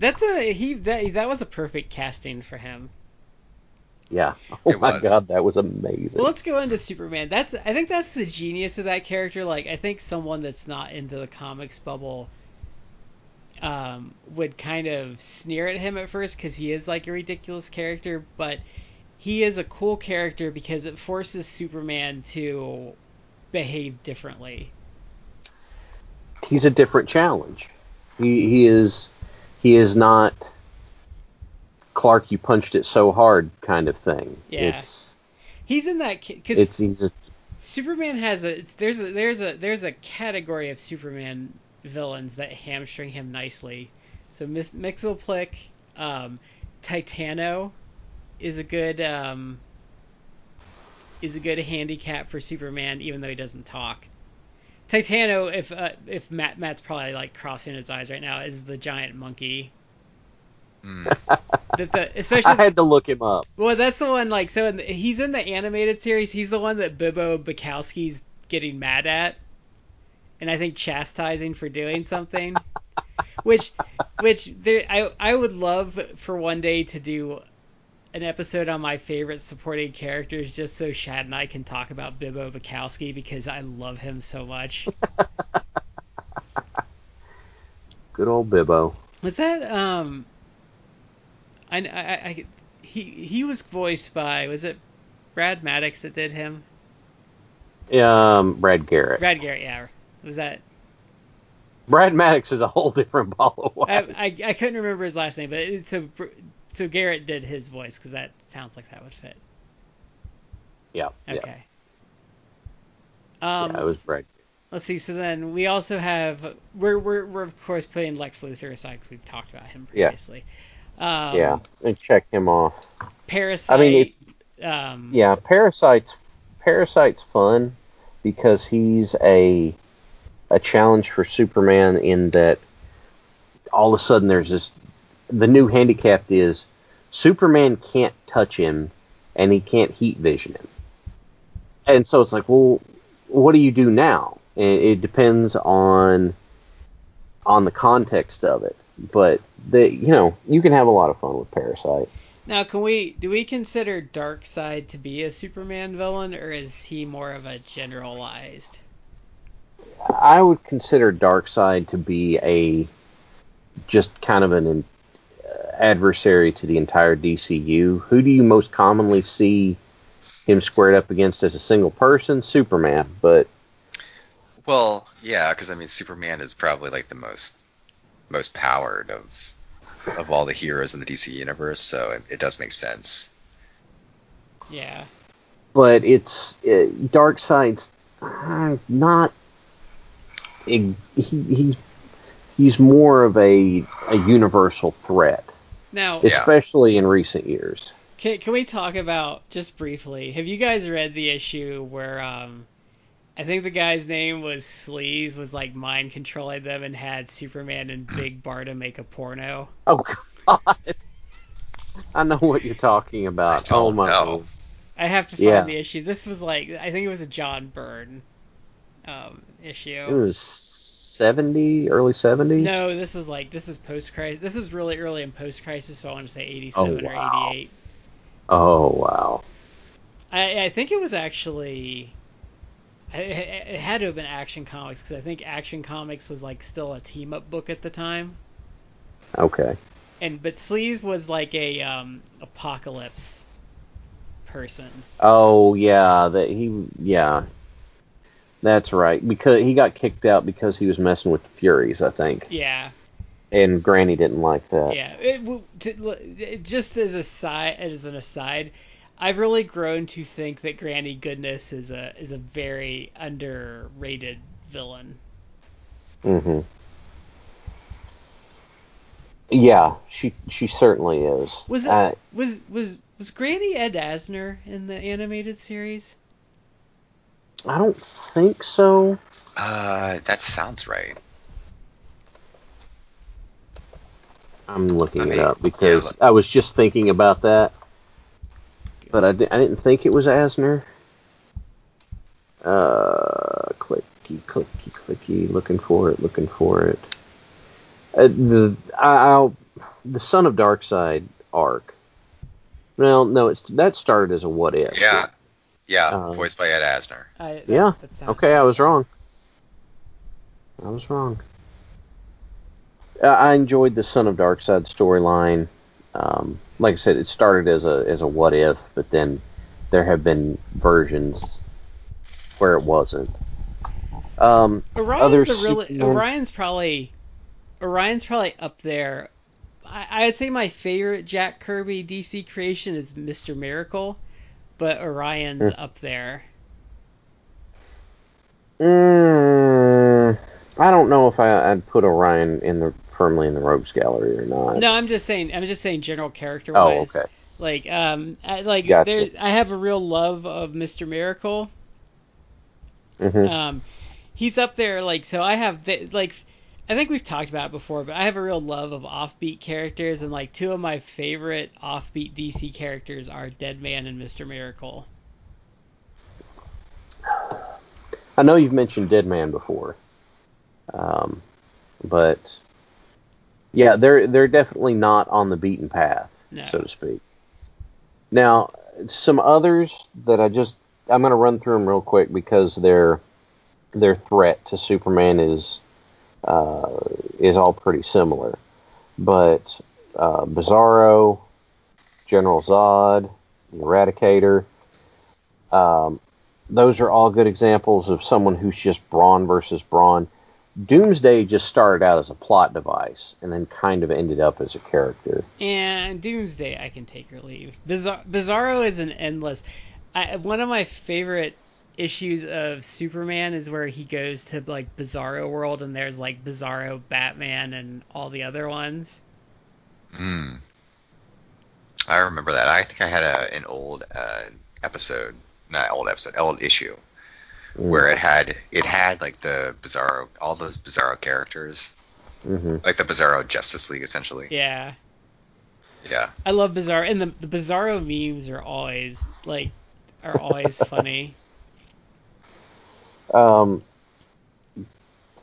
That's a he. That that was a perfect casting for him. Yeah. Oh It my was. god, that was amazing. Well, let's go into Superman. That's I think that's the genius of that character. Like I think someone that's not into the comics bubble um, would kind of sneer at him at first because he is like a ridiculous character, but he is a cool character because it forces Superman to behave differently. He's a different challenge. He he is he is not Clark. You punched it so hard, kind of thing. Yeah. It's He's in that it's because he's a Superman has a it's, there's a there's a there's a category of Superman villains that hamstring him nicely. So Mis- Mxyzptlk, um, Titano is a good um, is a good handicap for Superman, even though he doesn't talk. Titano, if uh, if Matt Matt's probably like crossing his eyes right now, is the giant monkey. Mm. That the especially I had to look him up. well, that's the one. Like, so in the, he's in the animated series. He's the one that Bibbo Bukowski's getting mad at, and I think chastising for doing something. which, which there, I I would love for one day to do an episode on my favorite supporting characters, just so Chad and I can talk about Bibbo Bukowski because I love him so much. Good old Bibbo. Was that um? I, I, I he he was voiced by was it Brad Maddox that did him? Um, Brad Garrett. Brad Garrett, yeah. Was that? Brad Maddox is a whole different ball of I, wax. I, I couldn't remember his last name, but it, so so Garrett did his voice because that sounds like that would fit. yeah, yeah, Okay. Um, yeah, it was Brad. let's see. So then we also have we're we're, we're of course putting Lex Luthor aside because we've talked about him Yeah. previously. Um, yeah, and check him off. Parasite. I mean, um, Yeah, Parasite's Parasite's fun because he's a a challenge for Superman in that all of a sudden there's this the new handicap is Superman can't touch him and he can't heat vision him. And so it's like, well, what do you do now? And it depends on on the context of it. But the you know, you can have a lot of fun with Parasite. Now, can we do we consider Darkseid to be a Superman villain, or is he more of a generalized? I would consider Darkseid to be a just kind of an adversary to the entire DCU. Who do you most commonly see him squared up against as a single person? Superman, but Well, yeah, because I mean, Superman is probably like the most most powered of of all the heroes in the DC universe, so it, it does make sense. Yeah. but it's uh, Darkseid's uh, not. He, he's he's more of a a universal threat, Now, Yeah. especially in recent years. can, can we talk about just briefly? Have you guys read the issue where um, I think the guy's name was Sleaze was like mind controlling them and had Superman and Big Barda make a porno? Oh God! I know what you're talking about. I oh don't my! know. I have to find Yeah. the issue. This was like I think it was a John Byrne um, issue. It was seventy, early seventies. No, this was like this is post crisis. This is really early in post crisis, so I want to say eighty-seven Oh, or eighty-eight. Oh wow! I, I think it was actually. It it had to have been Action Comics because I think Action Comics was like still a team up book at the time, Okay. and but Sleaze was like a um, apocalypse person. Oh yeah, that he yeah. That's right. Because he got kicked out because he was messing with the Furies, I think, Yeah, and Granny didn't like that. yeah. It, it- just as a side, as an aside, I've really grown to think that Granny Goodness is a is a very underrated villain. Mm-hmm. Yeah, she she certainly is. Was it Uh, was was was Granny Ed Asner in the animated series? I don't think so. Uh, that sounds right. I'm looking Let it me- up yeah, because look. I was just thinking about that, but I, di- I didn't think it was Asner. Uh, clicky, clicky, clicky. Looking for it. Looking for it. Uh, the I, I'll the Son of Darkseid arc. Well, no, it's that started as a what if. Yeah, yeah. Uh, voiced by Ed Asner. I, that, Yeah. That sounds Okay, I was wrong. I was wrong. I enjoyed the Son of Darkseid storyline. Um, like I said, it started as a as a what if, but then there have been versions where it wasn't. Um, Orion's other a really Superman- Orion's probably Orion's probably up there. I, I'd say my favorite Jack Kirby DC creation is Mister Miracle, but Orion's Hmm. up there. mm, I don't know if I, I'd put Orion in the firmly in the Rogues Gallery or not. No, I'm just saying. I'm just saying general character wise. oh, okay. Like um, I, like Gotcha. there, I have a real love of Mister Miracle. hmm Um, he's up there. Like so, I have the, like. I think we've talked about it before, but I have a real love of offbeat characters, and like two of my favorite offbeat DC characters are Deadman and Mister Miracle. I know you've mentioned Dead Man before, um, but yeah, they're they're definitely not on the beaten path, No. so to speak. Now, some others that I just I'm going to run through them real quick because their their threat to Superman is uh, is all pretty similar, but uh, Bizarro, General Zod, the Eradicator. Um, those are all good examples of someone who's just brawn versus brawn. Doomsday just started out as a plot device and then kind of ended up as a character. And Doomsday, I can take or leave. Bizar- Bizarro is an endless. I, one of my favorite issues of Superman is where he goes to like Bizarro World and there's like Bizarro Batman and all the other ones. Mm. I remember that. I think I had a, an old uh, episode, not old episode, old issue, where it had it had like the Bizarro, all those Bizarro characters, hmm like the Bizarro Justice League, essentially. Yeah, Yeah. I love Bizarro, and the the Bizarro memes are always like are always funny. Um,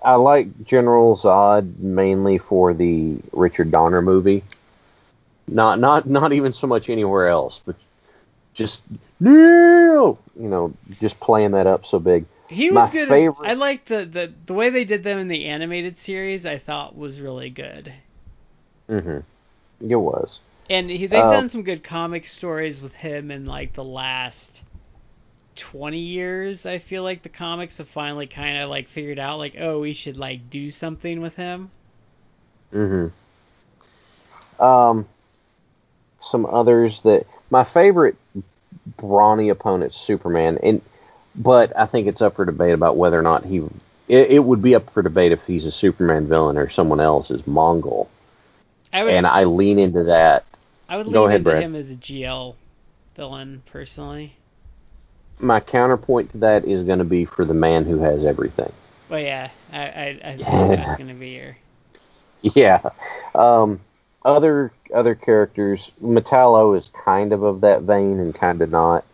I like General Zod mainly for the Richard Donner movie. Not not not even so much anywhere else, but just no, you know, just playing that up so big. He My was good. favorite- I liked the, the the way they did them in the animated series. I thought was really good. hmm It was. And he, they've Uh, done some good comic stories with him in like the last 20 years. I feel like the comics have finally kind of like figured out like, oh, we should like do something with him. hmm Um, some others that my favorite brawny opponent Superman, and but I think it's up for debate about whether or not he. It, it would be up for debate if he's a Superman villain or someone else is Mongol, I would and I lean into that. I would go lean ahead, into Brad. him as a GL villain personally. My counterpoint to that is going to be for the man who has everything. Well, yeah, I I, I Yeah. that's gonna be your Yeah. Um, other other characters, Metallo is kind of of that vein and kind of not.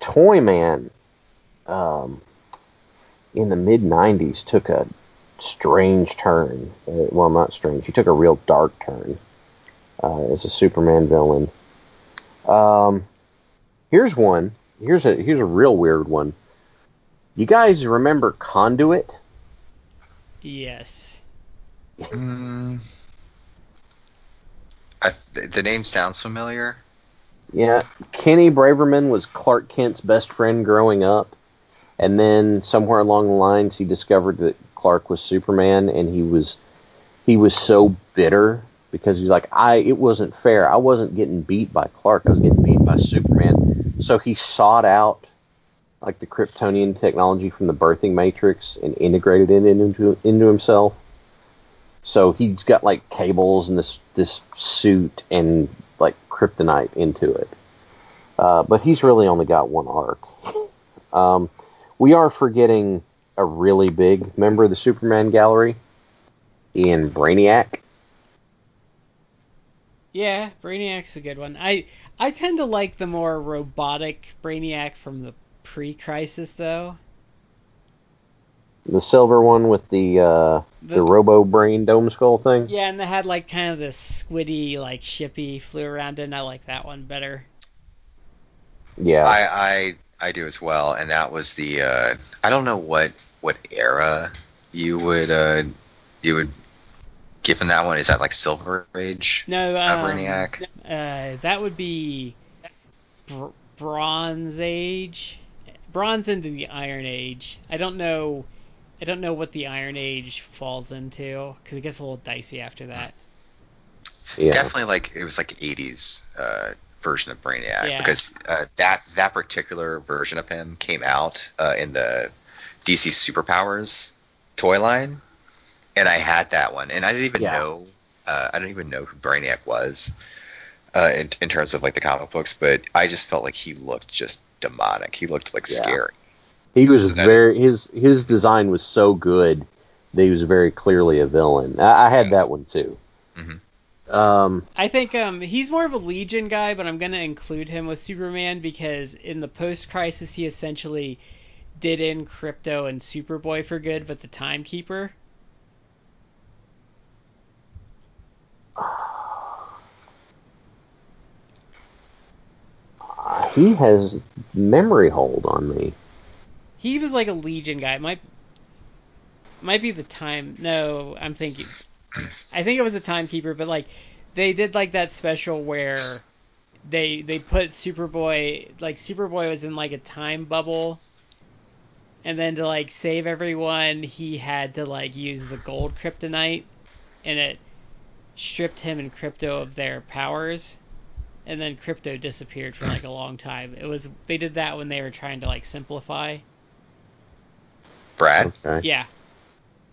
Toyman, um, in the mid '90s, took a strange turn. Uh, well, not strange. He took a real dark turn uh, as a Superman villain. Um, here's one. Here's a here's a real weird one. You guys remember Conduit? yes. Mm. I, the, the name sounds familiar. Yeah, Kenny Braverman was Clark Kent's best friend growing up, and then somewhere along the lines he discovered that Clark was Superman, and he was he was so bitter because he's like, I it wasn't fair. I wasn't getting beat by Clark. I was getting beat by Superman. So he sought out like the Kryptonian technology from the birthing matrix and integrated it into into himself. So he's got like cables and this this suit and like kryptonite into it. Uh, but he's really only got one arc. um, we are forgetting a really big member of the Superman gallery in Brainiac. Yeah, Brainiac's a good one. I I tend to like the more robotic Brainiac from the pre-crisis though. The silver one with the uh, the, The- Robo Brain dome skull thing. Yeah, and they had like kind of this squiddy like shippy flew around it, and I like that one better. Yeah. I, I I do as well, and that was the uh, I don't know what what era you would uh, you would give him that one. Is that like Silver Age? No, Uh, um, Brainiac. Uh, that would be br- Bronze Age, Bronze into the Iron Age. I don't know. I don't know what the Iron Age falls into because it gets a little dicey after that. yeah. Definitely like it was like 80s uh, version of Brainiac Yeah. because uh, that that particular version of him came out uh, in the DC Superpowers toy line, and I had that one, and I didn't even Yeah. know uh, I didn't even know who Brainiac was uh, in, in terms of like the comic books, but I just felt like he looked just demonic. He looked like Yeah. scary. He was So that- very his his design was so good that he was very clearly a villain. I, I had Yeah. that one too. Mhm. Um, I think um, he's more of a Legion guy, but I'm gonna include him with Superman because in the post-crisis he essentially did in Crypto and Superboy for good, but the Timekeeper. he has memory hold on me. He was like a Legion guy. Might might be the time. No, I'm thinking. I think it was a Timekeeper, but like they did like that special where they they put Superboy like Superboy was in like a time bubble, and then to like save everyone, he had to like use the gold kryptonite, and it stripped him and Crypto of their powers. And then Crypto disappeared for like a long time. It was they did that when they were trying to like simplify. Brad, Okay. Yeah,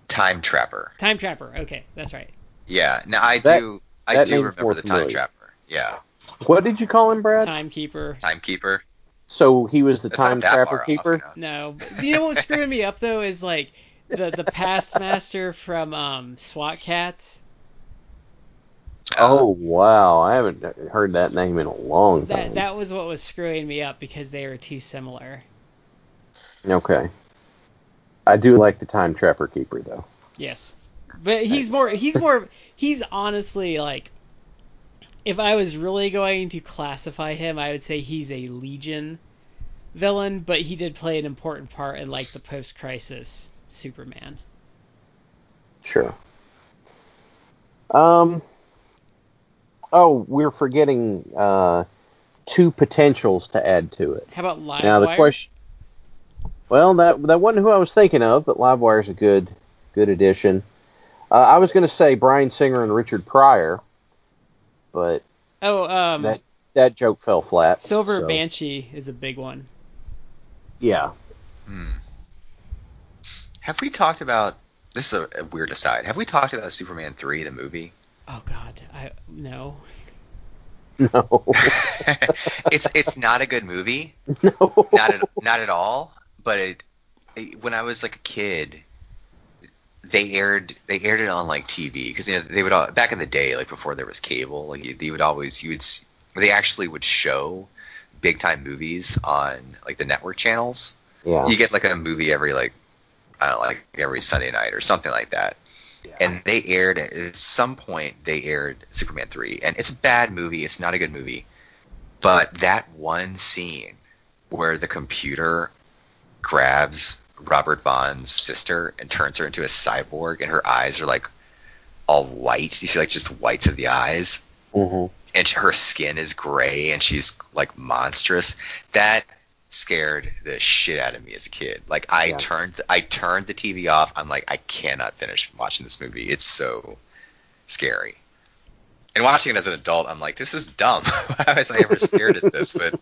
Time Trapper. Time Trapper. Okay, that's right. Yeah, now I That- do I do remember more the Time familiar. Trapper. Yeah, What did you call him, Brad? Timekeeper. Timekeeper. So he was the It's time trapper far off, keeper. you know. No, you know what's screwing me up though is like the the past master from um, SWAT Kats. Oh wow, I haven't heard that name in a long That time. that was what was screwing me up because they were too similar. Okay. I do like the time trapper keeper though. Yes, but he's more he's more he's honestly like. If I was really going to classify him, I would say he's a Legion villain, but he did play an important part in like the post-crisis Superman. Sure. Um. Oh, we're forgetting uh, two potentials to add to it. How about Livewire? Now the question. Well, that that wasn't who I was thinking of, but Livewire is a good good addition. Uh, I was going to say Bryan Singer and Richard Pryor, but Oh, um, that that joke fell flat. Silver so- Banshee is a big one. Yeah. Hmm. Have we talked about this? Is a, a weird aside. Have we talked about Superman three, the movie? Oh God, I no. No. it's it's not a good movie, no. not at not at all. But it, it, when I was like a kid, they aired they aired it on like TV because you know they would all, back in the day like before there was cable like you, they would always you would s- they actually would show big time movies on like the network channels. Yeah. You get like a movie every like I don't know, like every Sunday night or something like that. And they aired at some point they aired Superman 3 and it's a bad movie, it's not a good movie. But that one scene where the computer grabs Robert Vaughn's sister and turns her into a cyborg and her eyes are like all white. You see like just whites of the eyes hmm and her skin is gray and she's like monstrous. That scared the shit out of me as a kid. Like I Yeah. turned I turned the TV off. I'm like I cannot finish watching this movie. It's so scary. And watching it as an adult, I'm like this is dumb. Why was I ever scared at this? But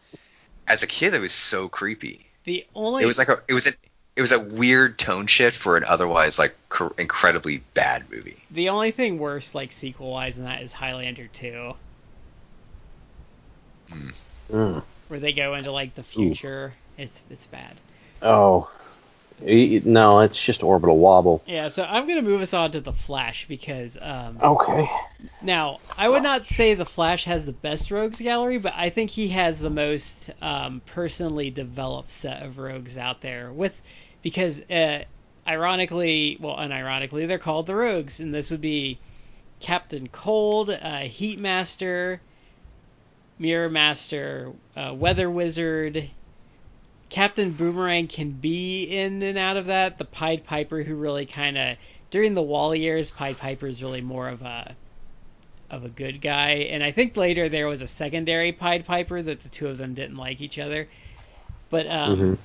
as a kid, it was so creepy. The only It was like a it was a it was a weird tone shift for an otherwise like cr- incredibly bad movie. the only thing worse, like sequel wise, than that is Highlander two, Mm. Where they go into like the future. It's it's bad. Oh. No, it's just orbital wobble. Yeah, so I'm gonna move us on to the Flash because um, Okay. now I would not say the Flash has the best rogues gallery, but I think he has the most um, personally developed set of rogues out there. With because uh, ironically, well, unironically, they're called the Rogues, and this would be Captain Cold, uh, Heat Master, Mirror Master, uh, Weather Wizard. Captain Boomerang can be in and out of that. The Pied Piper, who really kind of during the Wall years, Pied Piper is really more of a of a good guy, and I think later there was a secondary Pied Piper that the two of them didn't like each other. But um, Mhm.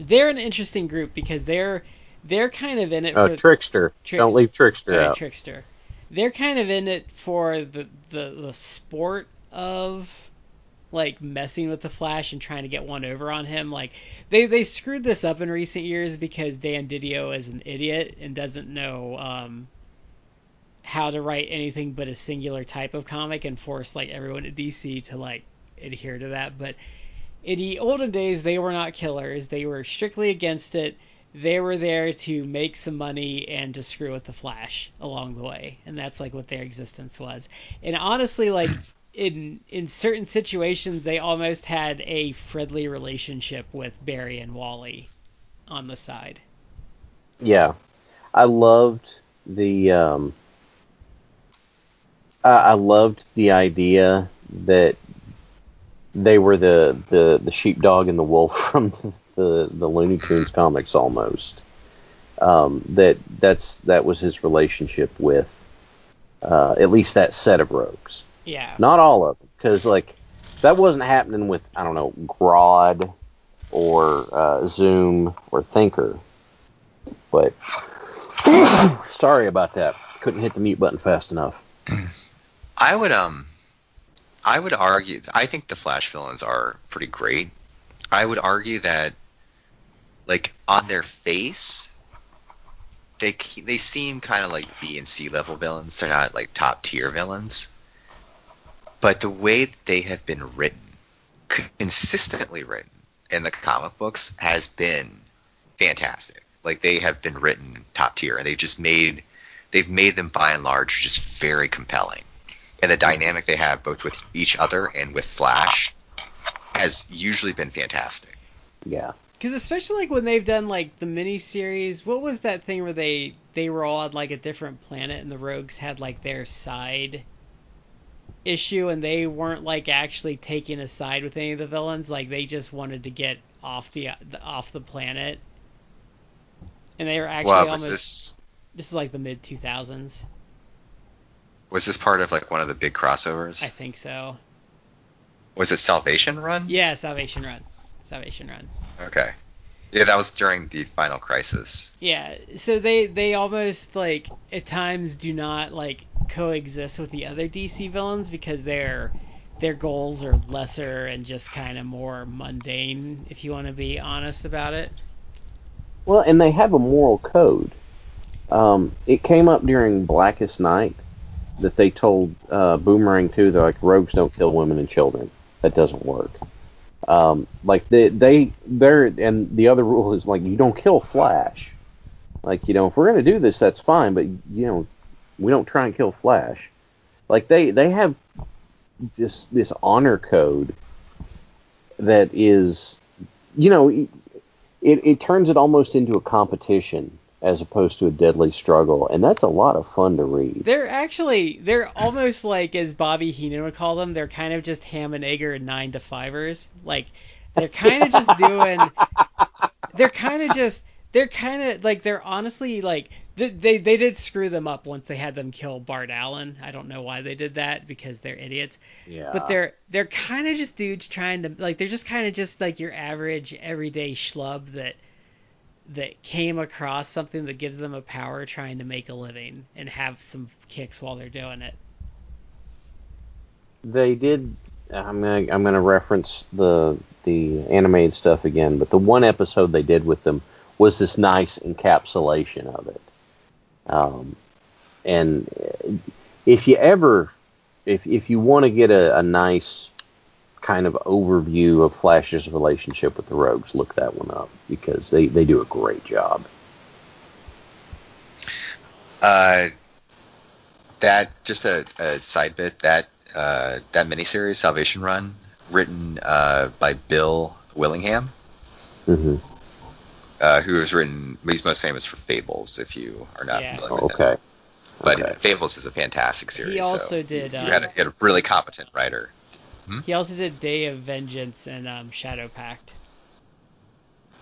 they're an interesting group because they're they're kind of in it Uh, for Trickster. Tricks- Don't leave Trickster out. Trickster. They're kind of in it for the, the the sport of like messing with the Flash and trying to get one over on him. Like they they screwed this up in recent years because Dan Didio is an idiot and doesn't know um, how to write anything but a singular type of comic and force like everyone at DC to like adhere to that. But in the olden days, they were not killers. They were strictly against it. They were there to make some money and to screw with the Flash along the way, and that's like what their existence was. And honestly, like in in certain situations, they almost had a friendly relationship with Barry and Wally on the side. Yeah, I loved the. Um, I, loved the idea that they were the, the, the sheepdog and the wolf from the the Looney Tunes comics almost. Um, that that's that was his relationship with uh, at least that set of rogues. Yeah. Not all of them, because like that wasn't happening with I don't know Grodd or uh, Zoom or Thinker. But sorry about that. Couldn't hit the mute button fast enough. I would um, I would argue. I think the Flash villains are pretty great. I would argue that, like on their face, they they seem kind of like B and C level villains. They're not like top tier villains. But the way that they have been written, consistently written in the comic books, has been fantastic. Like they have been written top tier, and they just made they've made them by and large just very compelling. And the dynamic they have both with each other and with Flash has usually been fantastic. Yeah. Because especially like when they've done like the mini series, what was that thing where they they were all on like a different planet and the Rogues had like their side issue and they weren't like actually taking a side with any of the villains, like they just wanted to get off the, the off the planet. And they were actually well, almost this this is like the mid two thousands, was this part of like one of the big crossovers? I think so. Was it Salvation Run? Yeah, Salvation Run, Salvation Run. Okay. Yeah, that was during the final crisis. Yeah, so they they almost like at times do not like coexist with the other DC villains because their their goals are lesser and just kind of more mundane if you want to be honest about it. Well, and they have a moral code. Um, it came up during Blackest Night that they told uh, Boomerang too. They're like, rogues don't kill women and children. That doesn't work. Um, like they they they're and the other rule is like you don't kill Flash. Like you know if we're gonna do this, that's fine, but you know we don't try and kill Flash. Like they they have this this honor code that is you know it, it turns it almost into a competition as opposed to a deadly struggle, and that's a lot of fun to read. They're actually they're almost like as Bobby Heenan would call them. They're kind of just ham and egger nine to fivers. Like they're kind of just doing. They're kind of just. They're kind of like they're honestly like they, they they did screw them up once they had them kill Bart Allen. I don't know why they did that because they're idiots. Yeah. But they're they're kind of just dudes trying to like they're just kind of just like your average everyday schlub that that came across something that gives them a power trying to make a living and have some kicks while they're doing it. they did. I'm gonna I'm gonna reference the the animated stuff again, but the one episode they did with them was this nice encapsulation of it. Um, and if you ever, if if you want to get a, a nice kind of overview of Flash's relationship with the Rogues, look that one up because they, they do a great job. Uh, that just a, a side bit that uh, that miniseries Salvation Run, written uh, by Bill Willingham, hmm uh, who has written he's most famous for Fables. If you are not Yeah. familiar with him. Okay. but Okay. Fables is a fantastic series. He also so did, You, uh, you had, a, had a really competent writer. He also did Day of Vengeance and um, Shadowpact.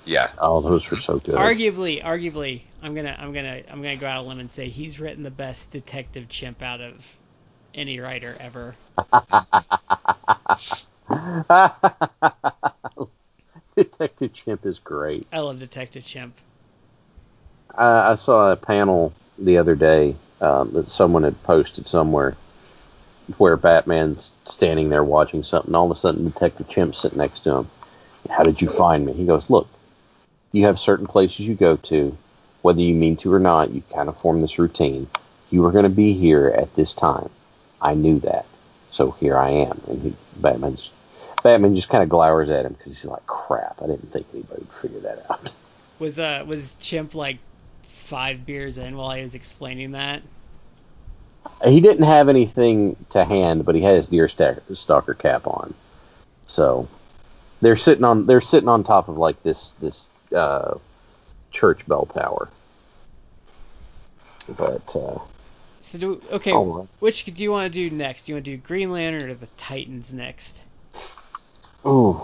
Yeah, Oh, those were so good. Arguably, arguably, I'm gonna, I'm gonna, I'm gonna go out on a limb and say he's written the best detective chimp out of any writer ever. Detective Chimp is great. I love Detective Chimp. I, I saw a panel the other day um, that someone had posted somewhere where Batman's standing there watching something. All of a sudden, Detective Chimp's sitting next to him. How did you find me? He goes, Look, you have certain places you go to, whether you mean to or not, you kind of form this routine. You were going to be here at this time. I knew that. So here I am. And he, Batman's, Batman just kind of glowers at him because he's like, Crap, I didn't think anybody would figure that out. Was uh, was Chimp like five beers in while he was explaining that? He didn't have anything to hand, but he had his deer stalker cap on. So they're sitting on they're sitting on top of like this this uh, church bell tower. But uh, So do okay. Which do you want to do next? Do you want to do Green Lantern or the Titans next? Ooh.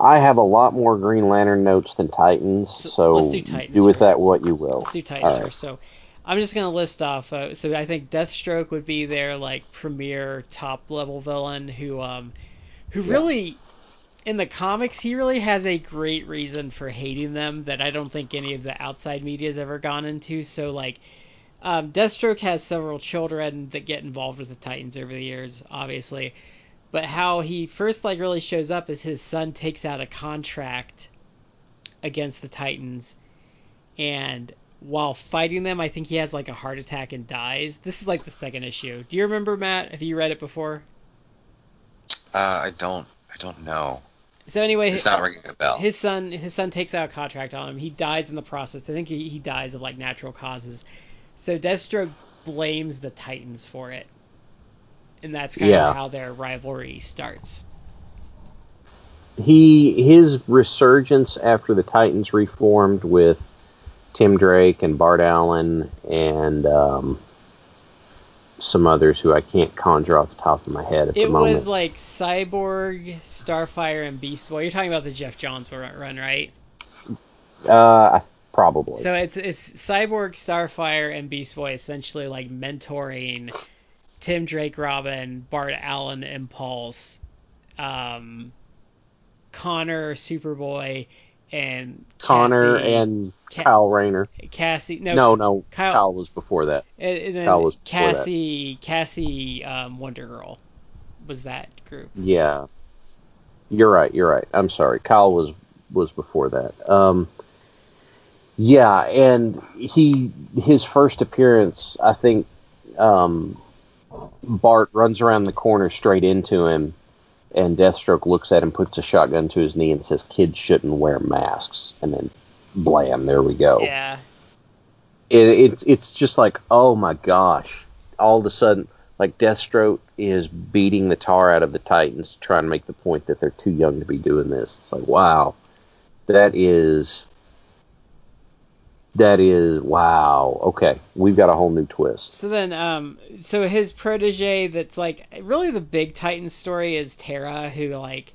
I have a lot more Green Lantern notes than Titans, So so, do Titans with first. that what you will. Let's do Titans right. first. So I'm just gonna list off. Uh, so I think Deathstroke would be their like premier top level villain who um who Yeah. really in the comics he really has a great reason for hating them that I don't think any of the outside media has ever gone into. So like. Um, Deathstroke has several children that get involved with the Titans over the years, obviously. But how he first like really shows up is his son takes out a contract against the Titans, and while fighting them, I think he has like a heart attack and dies. This is like the second issue. Do you remember Matt? Have you read it before? uh, I don't I don't know. So anyway, It's not ringing a bell. his son his son takes out a contract on him. He dies in the process. I think he, he dies of like natural causes. So Deathstroke blames the Titans for it, and that's kind Yeah. of how their rivalry starts. he his resurgence after the Titans reformed with Tim Drake and Bart Allen and um, some others who I can't conjure off the top of my head at It the moment. was like Cyborg, Starfire, and Beast Boy. You're talking about the Geoff Johns run, run, right? uh, probably. So it's it's Cyborg, Starfire, and Beast Boy essentially like mentoring Tim Drake, Robin, Bart Allen, Impulse, um, Connor, Superboy, and Connor Cassie- and Ca- Kyle Rayner. Cassie. No, No, no, Kyle- Kyle, was before that. and, and then Kyle was before that. Cassie, Cassie, um, Wonder Girl was that group. Yeah, you're right. You're right. I'm sorry. Kyle was was before that. Um, yeah, and he his first appearance, I think. Um, Bart runs around the corner straight into him, and Deathstroke looks at him, puts a shotgun to his knee, and says, "Kids shouldn't wear masks." And then, blam! There we go. Yeah. it, it's it's just like oh my gosh all of a sudden like deathstroke is beating the tar out of the titans trying to make the point that they're too young to be doing this it's like wow that is that is wow okay we've got a whole new twist So then, um, so his protege, that's like really the big Titan story is Terra, who like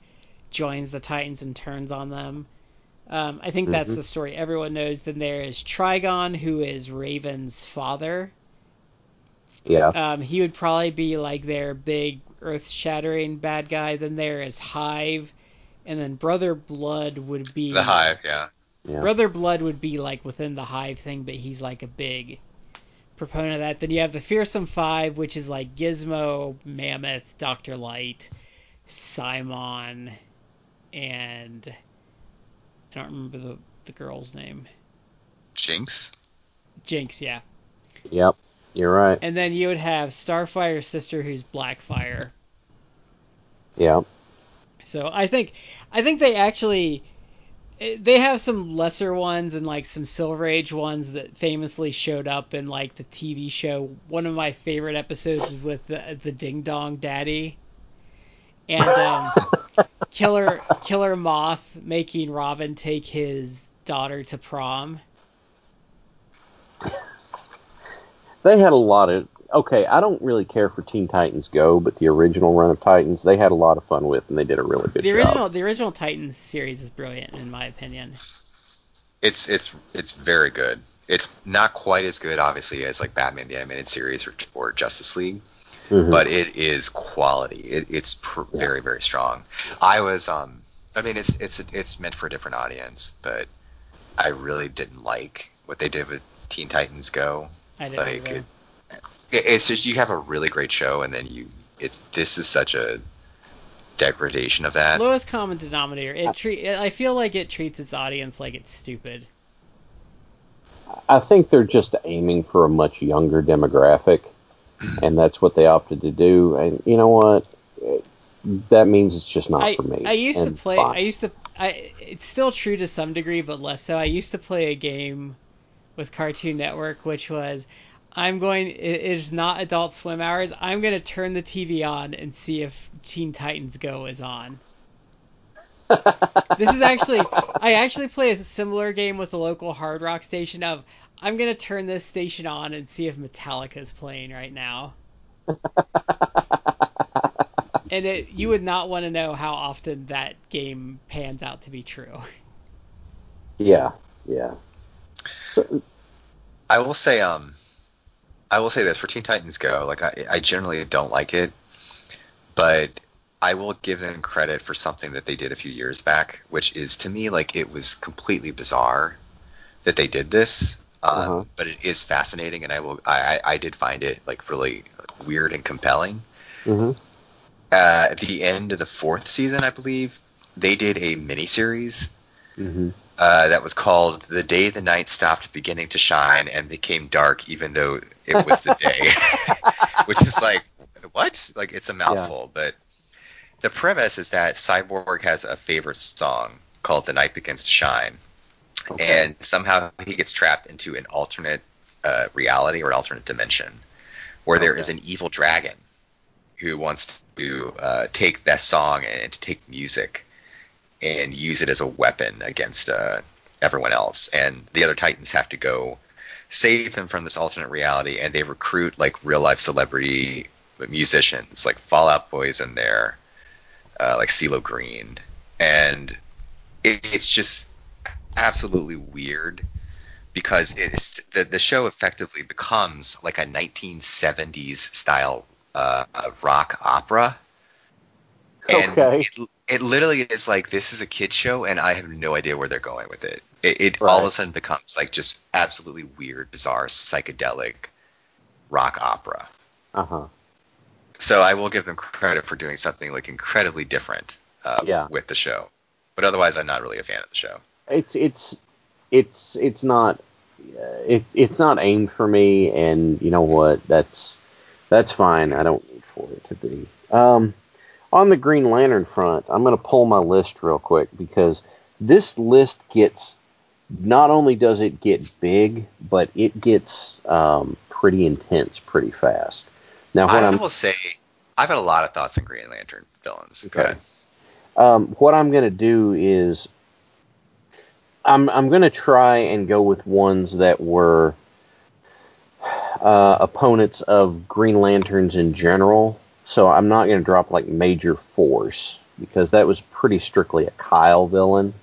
joins the Titans and turns on them. Um, I think that's Mhm. the story everyone knows. Then there is Trigon, who is Raven's father. yeah Um, he would probably be like their big earth-shattering bad guy. Then there is Hive, and then Brother Blood would be The Hive, yeah. Yeah Brother Blood would be like within the Hive thing, but he's like a big proponent of that. Then you have the Fearsome Five, which is like Gizmo, Mammoth, Doctor Light, Psimon, and I don't remember the the girl's name. Jinx. Jinx, yeah. yep you're right And then you would have Starfire's sister, who's Blackfire. Yeah. So I think I think they actually they have some lesser ones and like some Silver Age ones that famously showed up in like the TV show. One of my favorite episodes is with the the Ding Dong Daddy and um, Killer Killer Moth making Robin take his daughter to prom. They had a lot of okay. I don't really care for Teen Titans Go, but the original run of Titans they had a lot of fun with, and they did a really good The job. original the original Titans series is brilliant in my opinion. It's it's it's very good. It's not quite as good, obviously, as like Batman the Animated Series or, or Justice League, Mhm. but it is quality. It, it's pr- very very strong. I was um, I mean, it's it's it's meant for a different audience, but I really didn't like what they did with Teen Titans Go. I didn't Like it, it- it's just you have a really great show, and then you it's this is such a degradation of that. lowest common denominator. It treat I feel like it treats its audience like it's stupid. I think they're just aiming for a much younger demographic, and that's what they opted to do. And you know what? That means it's just not I, for me. I used to play. fine. I used to. I. It's still true to some degree, but less so. I used to play a game with Cartoon Network, which was, I'm going. It it is not Adult Swim hours. I'm going to turn the TV on and see if Teen Titans Go is on. This is actually. I actually play a similar game with the local hard rock station. Of I'm going to turn this station on and see if Metallica is playing right now. and it, you would not want to know how often that game pans out to be true. yeah, yeah. So, I will say, um, I will say this for Teen Titans Go. Like, I, I generally don't like it, but I will give them credit for something that they did a few years back, which is to me like it was completely bizarre that they did this. Um, Uh-huh. But it is fascinating, and I will. I, I I did find it like really weird and compelling. hmm Uh, at the end of the fourth season, I believe they did a miniseries hmm uh, that was called "The Day the Night Stopped Beginning to Shine and Became Dark, Even Though It Was the Day," which is like what? Like it's a mouthful, but the premise is that Cyborg has a favorite song called "The Night Begins to Shine," Okay. and somehow he gets trapped into an alternate uh, reality or an alternate dimension where there Okay. is an evil dragon who wants to uh, take that song and to take music and use it as a weapon against uh, everyone else. And the other Titans have to go save him from this alternate reality, and they recruit like real life celebrity musicians, like Fall Out Boy's in there, uh, like CeeLo Green, and it, it's just absolutely weird because it's the the show effectively becomes like a 1970s style uh, uh, rock opera. And Okay. it, it literally is like this is a kid show, and I have no idea where they're going with it. It, it all of a sudden becomes like just absolutely weird, bizarre, psychedelic rock opera. Uh huh. So I will give them credit for doing something like incredibly different uh, Yeah. with the show. But otherwise, I'm not really a fan of the show. It's it's it's it's not uh, it, it's not aimed for me, and you know what? That's that's fine. I don't need for it to be. Um, on the Green Lantern front, I'm going to pull my list real quick because this list gets not only does it get big, but it gets um, pretty intense pretty fast. Now, what I I'm will say, I've had a lot of thoughts on Green Lantern villains. Okay. Um, what I'm going to do is I'm I'm going to try and go with ones that were uh, opponents of Green Lanterns in general. So I'm not going to drop like Major Force because that was pretty strictly a Kyle villain.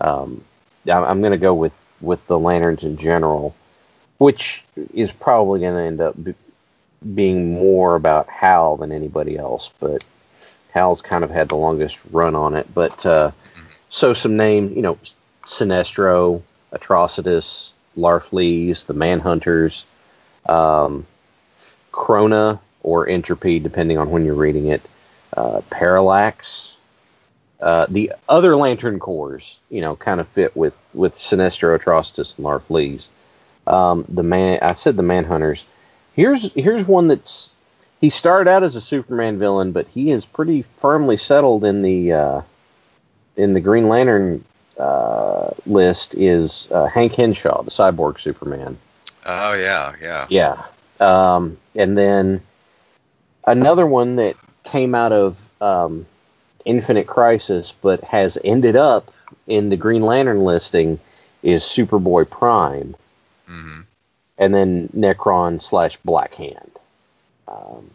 Um, I'm, going to go with with the Lanterns in general, which is probably going to end up be, being more about Hal than anybody else, but. Hal's kind of had the longest run on it, but uh, so some names, you know, Sinestro, Atrocitus, Larfleeze, the Manhunters, um, Krona or Entropy, depending on when you're reading it, uh, Parallax. Uh, the other Lantern corps, you know, kind of fit with with Sinestro, Atrocitus, and Larfleeze. Um, the man, I said the Manhunters. Here's here's one that's he started out as a Superman villain, but he is pretty firmly settled in the uh, in the Green Lantern uh, list is uh, Hank Henshaw, the cyborg Superman. Oh yeah, yeah. Yeah. Um, and then another one that came out of um, Infinite Crisis, but has ended up in the Green Lantern listing, is Superboy Prime, hmm and then Nekron slash Black Hand. Um,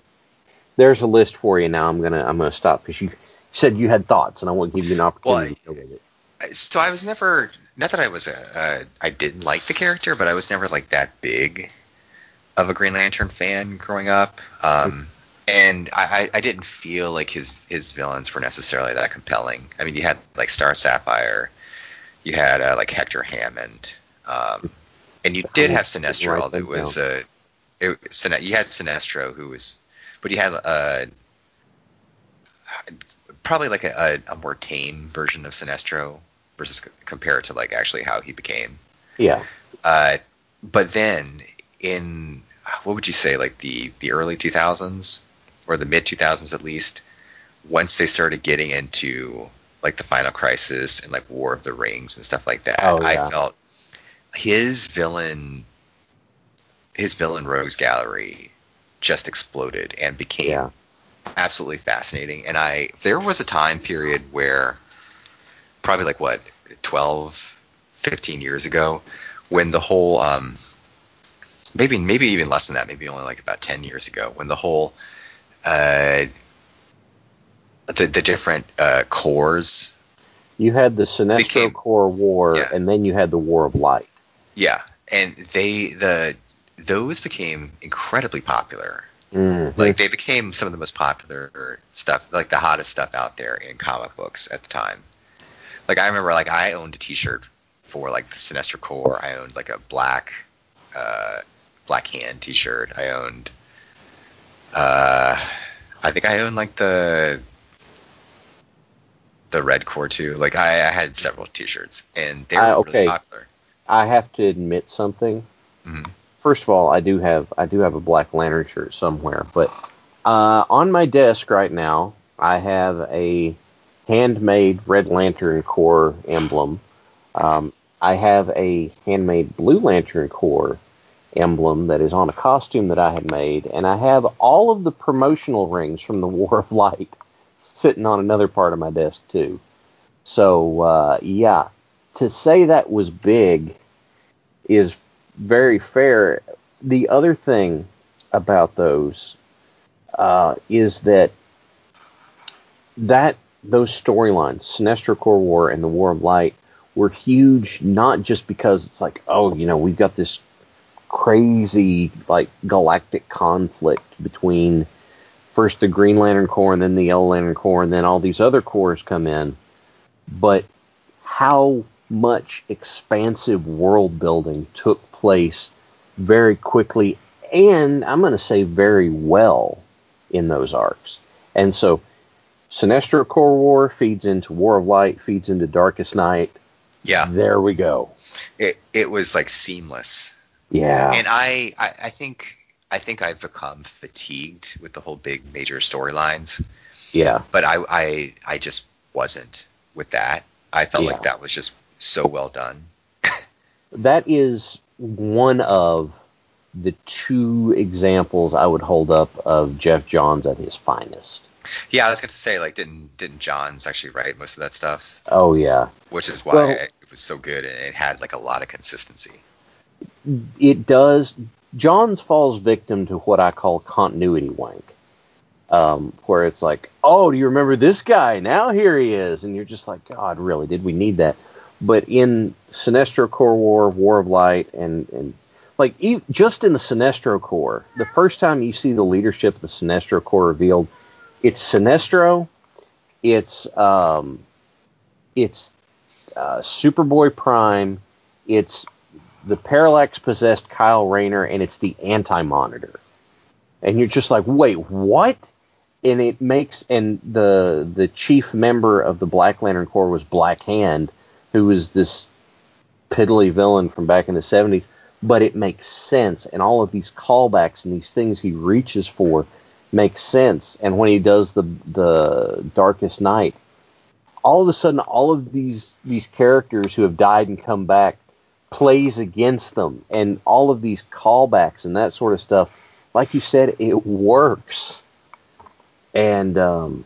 there's a list for you now. I'm gonna I'm gonna stop because you said you had thoughts, and I want to give you an opportunity Well, to go with it. So I was never not that I was a uh, I didn't like the character, but I was never like that big of a Green Lantern fan growing up. Um, and I, I didn't feel like his his villains were necessarily that compelling. I mean, you had like Star Sapphire, you had uh, like Hector Hammond, um, and you did have Sinestro that was uh, it, you had Sinestro who was, but you had uh, probably like a, a, a more tame version of Sinestro versus compared to like actually how he became. Yeah. Uh, but then in what would you say like the the early 2000s or the mid 2000s at least, once they started getting into like the Final Crisis and like War of the Rings and stuff like that, Oh, yeah. I felt his villain his villain rogues gallery just exploded and became Yeah. absolutely fascinating. And I there was a time period where probably like what 12 15 years ago when the whole um maybe maybe even less than that maybe only like about 10 years ago when the whole uh the, the different uh corps You had the Sinestro Became- Corps War, Yeah. and then you had the War of Light. yeah and they the those became incredibly popular Mm. like they became some of the most popular stuff like the hottest stuff out there in comic books at the time like i remember like i owned a t-shirt for like the sinestro corps i owned like a black uh black hand t-shirt i owned uh i think i owned like the the red corps too like i, I had several t-shirts and they were I- really okay. popular I have to admit something. Mhm. First of all, I do have I do have a Black Lantern shirt somewhere, but uh, on my desk right now, I have a handmade Red Lantern Corps emblem. Um, I have a handmade Blue Lantern Corps emblem that is on a costume that I had made, and I have all of the promotional rings from the War of Light sitting on another part of my desk too. So uh, yeah, to say that was big is very fair. The other thing about those uh, is that that those storylines, Sinestro Corps War and the War of Light, were huge. Not just because it's like, oh, you know, we've got this crazy like galactic conflict between first the Green Lantern Corps and then the Yellow Lantern Corps, and then all these other corps come in, but how much expansive world building took place very quickly and I'm going to say very well in those arcs. And so Sinestro Corps War feeds into War of Light, feeds into Darkest Night. yeah There we go. it, it was like seamless Yeah. and I, I I think I think I've become fatigued with the whole big major storylines, yeah. but I, I I just wasn't with that. I felt Yeah. like that was just so well done. That is one of the two examples I would hold up of Geoff Johns at his finest. Yeah, I was going to say like didn't didn't Johns actually write most of that stuff, Oh yeah. which is why Well- it was so good and it had like a lot of consistency. It does. Johns falls victim to what I call continuity wank, um, where it's like, oh, do you remember this guy? Now here he is, and you're just like, God, really? Did we need that? But in Sinestro Corps War, War of Light, and and like just in the Sinestro Corps, the first time you see the leadership of the Sinestro Corps revealed, it's Sinestro, it's um, it's uh, Superboy Prime, it's the Parallax possessed Kyle Rayner, and it's the Anti Monitor. And you're just like, wait, what? And it makes and the the chief member of the Black Lantern Corps was Black Hand, who was this piddly villain from back in the seventies. But it makes sense, and all of these callbacks and these things he reaches for makes sense. And when he does the the Darkest Night, all of a sudden, all of these these characters who have died and come back plays against them, and all of these callbacks and that sort of stuff. Like you said, it works, and um,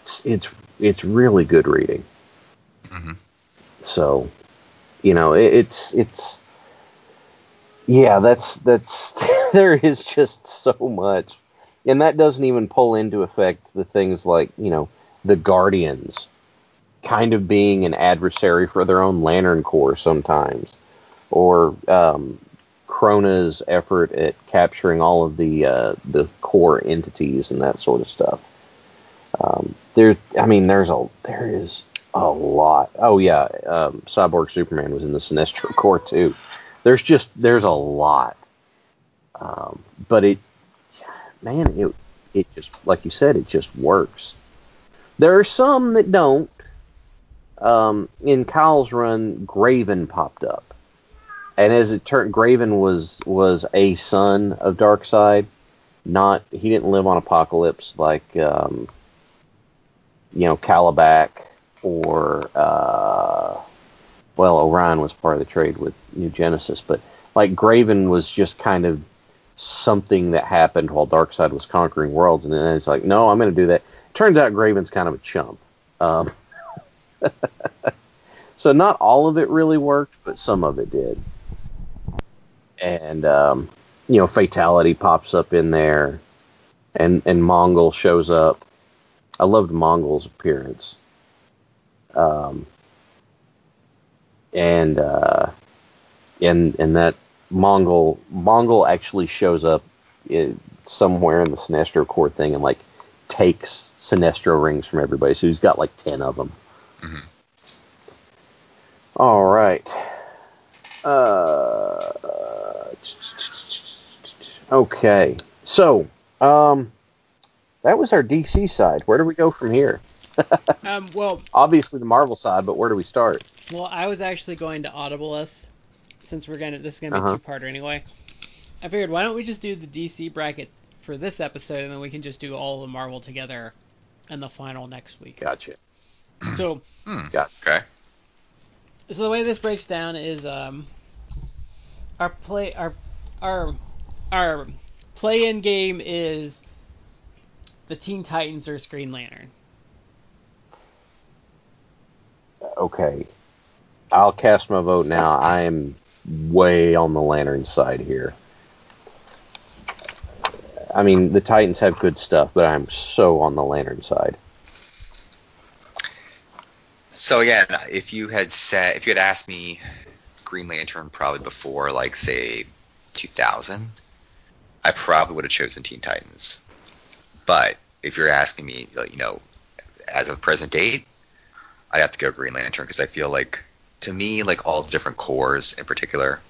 it's it's it's really good reading. hmm So, you know, it, it's it's yeah, that's that's there is just so much, and that doesn't even pull into effect the things like you know the Guardians, kind of being an adversary for their own Lantern Corps sometimes, or um, Krona's effort at capturing all of the uh, the core entities and that sort of stuff. Um, there, I mean, there's a there is a lot. Oh yeah, um, Cyborg Superman was in the Sinestro Corps too. There's just there's a lot, um, but it, man, it it just like you said, it just works. There are some that don't. Um, in Kyle's run, Grayven popped up, and as it turned, Grayven was was a son of Darkseid. Not he didn't live on Apokolips like um, you know Kalibak or uh, well Orion was part of the trade with New Genesis, but like Grayven was just kind of something that happened while Darkseid was conquering worlds, and then it's like no, I'm going to do that. Turns out Grayven's kind of a chump. Um, so not all of it really worked, but some of it did. And um, you know, Fatality pops up in there, and and Mongul shows up. I loved Mongul's appearance. Um, and uh, and and that Mongul Mongul actually shows up in, somewhere in the Sinestro Corps thing and like takes Sinestro rings from everybody. So he's got like ten of them. Mhm. All right. Uh, okay. So, um, that was our DC side. Where do we go from here? Um, well, Obviously the Marvel side, but where do we start? well, I was actually going to audible us since we're gonna. This is gonna be Uh-huh. two-parter anyway. I figured why don't we just do the DC bracket for this episode, and then we can just do all the Marvel together, and the final next week. Gotcha. So, Hmm. Got Okay. so the way this breaks down is um, our play our our our play-in game is the Teen Titans or Green Lantern. Okay. I'll cast my vote now. I am way on the Lantern side here. I mean, the Titans have good stuff, but I'm so on the Lantern side. So yeah, if you had said, if you had asked me Green Lantern probably before, like say 2000, I probably would have chosen Teen Titans. But if you're asking me, you know, as of present date, I'd have to go Green Lantern because I feel like, to me, like all the different corps in particular,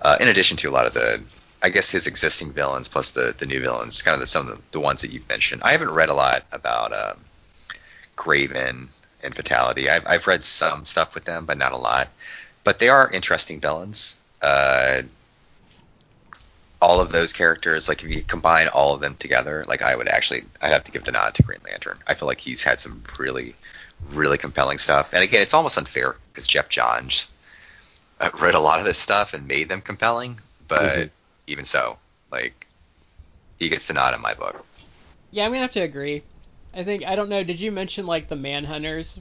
uh, in addition to a lot of the, I guess his existing villains plus the the new villains, kind of the, some of the, the ones that you've mentioned. I haven't read a lot about um, Grayven and Fatality. I've, I've read some stuff with them, but not a lot. But they are interesting villains. Uh, all of those characters, like if you combine all of them together, like I would actually, I'd have to give the nod to Green Lantern. I feel like he's had some really, really compelling stuff. And again, it's almost unfair because Geoff Johns read a lot of this stuff and made them compelling. But Mhm. even so, like he gets the nod in my book. Yeah, I'm gonna have to agree. I think I don't know. Did you mention like the Manhunters?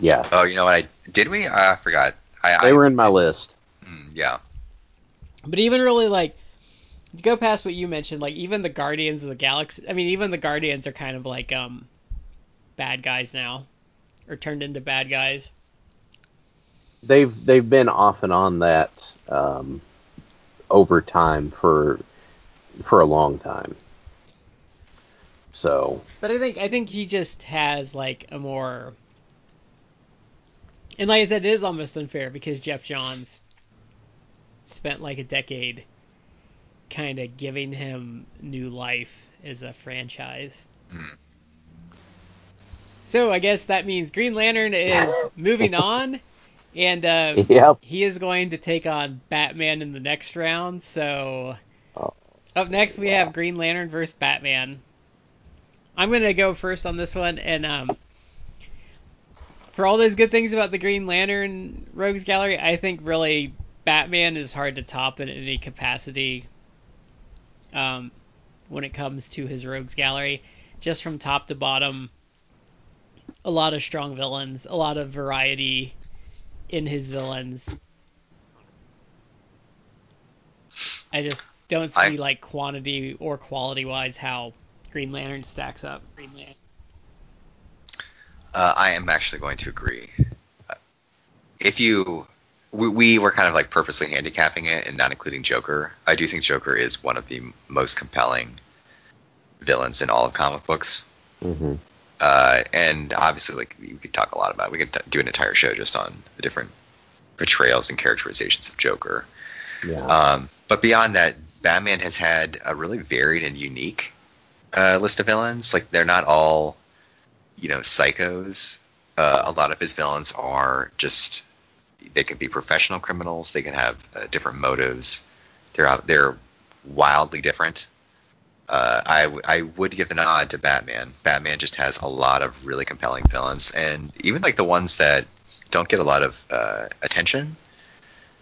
Yeah, Oh, you know what? I did we? I forgot. I, they I, were in my list. mm, Yeah. But even really like to go past what you mentioned, like even the Guardians of the Galaxy. I mean, even the Guardians are kind of like um bad guys now, or turned into bad guys. They've they've been off and on that um, over time for for a long time. So But I think I think he just has like a more and like I said, it is almost unfair because Geoff Johns spent like a decade kind of giving him new life as a franchise. Hmm. So I guess that means Green Lantern is moving on, and uh, yep, he is going to take on Batman in the next round. So Oh. Up next, we have Green Lantern versus Batman. I'm gonna go first on this one, and um, for all those good things about the Green Lantern Rogues Gallery, I think really Batman is hard to top in any capacity. Um, when it comes to his Rogues Gallery, just from top to bottom, a lot of strong villains, a lot of variety in his villains. I just don't see I- like quantity or quality wise how Green Lantern stacks up. Green Lantern. Uh, I am actually going to agree. If you, we, we were kind of like purposely handicapping it and not including Joker. I do think Joker is one of the most compelling villains in all of comic books. hmm Uh, and obviously, like we could talk a lot about. We could t- do an entire show just on the different portrayals and characterizations of Joker. Yeah. Um, but beyond that, Batman has had a really varied and unique uh, list of villains. Like they're not all, you know, psychos. Uh, a lot of his villains are just they can be professional criminals. They can have uh, different motives. They're out. They're wildly different. Uh, I w- I would give the nod to Batman. Batman just has a lot of really compelling villains, and even like the ones that don't get a lot of uh, attention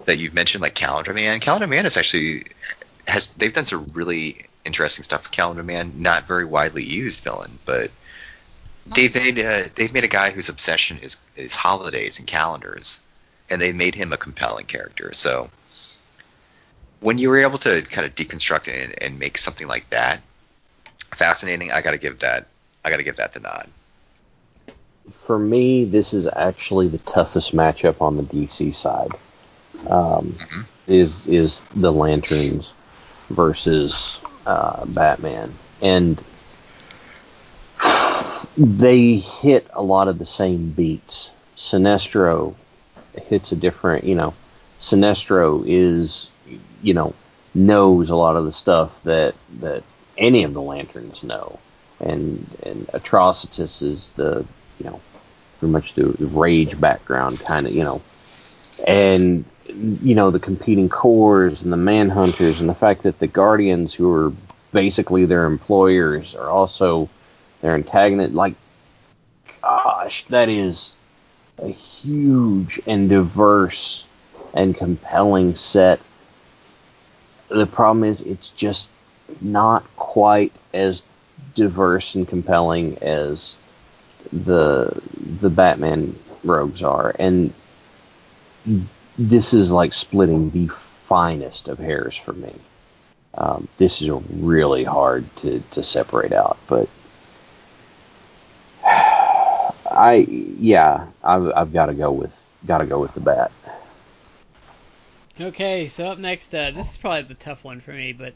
that you've mentioned, like Calendar Man. Calendar Man is actually has they've done some really interesting stuff with Calendar Man. Not very widely used villain, but they've made uh, they've made a guy whose obsession is is holidays and calendars, and they made him a compelling character. So when you were able to kind of deconstruct it and, and make something like that fascinating, I got to give that I got to give that the nod. For me, this is actually the toughest matchup on the DC side. Um, Mhm. Is is the Lanterns versus uh, Batman, and they hit a lot of the same beats. Sinestro hits a different, you know, Sinestro is, you know, knows a lot of the stuff that that any of the lanterns know, and and Atrocitus is the, you know, pretty much the rage background kind of, you know, and you know the competing corps and the manhunters and the fact that the guardians who are basically their employers are also their antagonist like gosh that is a huge and diverse and compelling set. The problem is it's just not quite as diverse and compelling as the the batman rogues are. And this is like splitting the finest of hairs for me. Um, this is really hard to, to separate out, but I yeah I've, I've got to go with got to go with the bat. Okay, so up next, uh, this is probably the tough one for me, but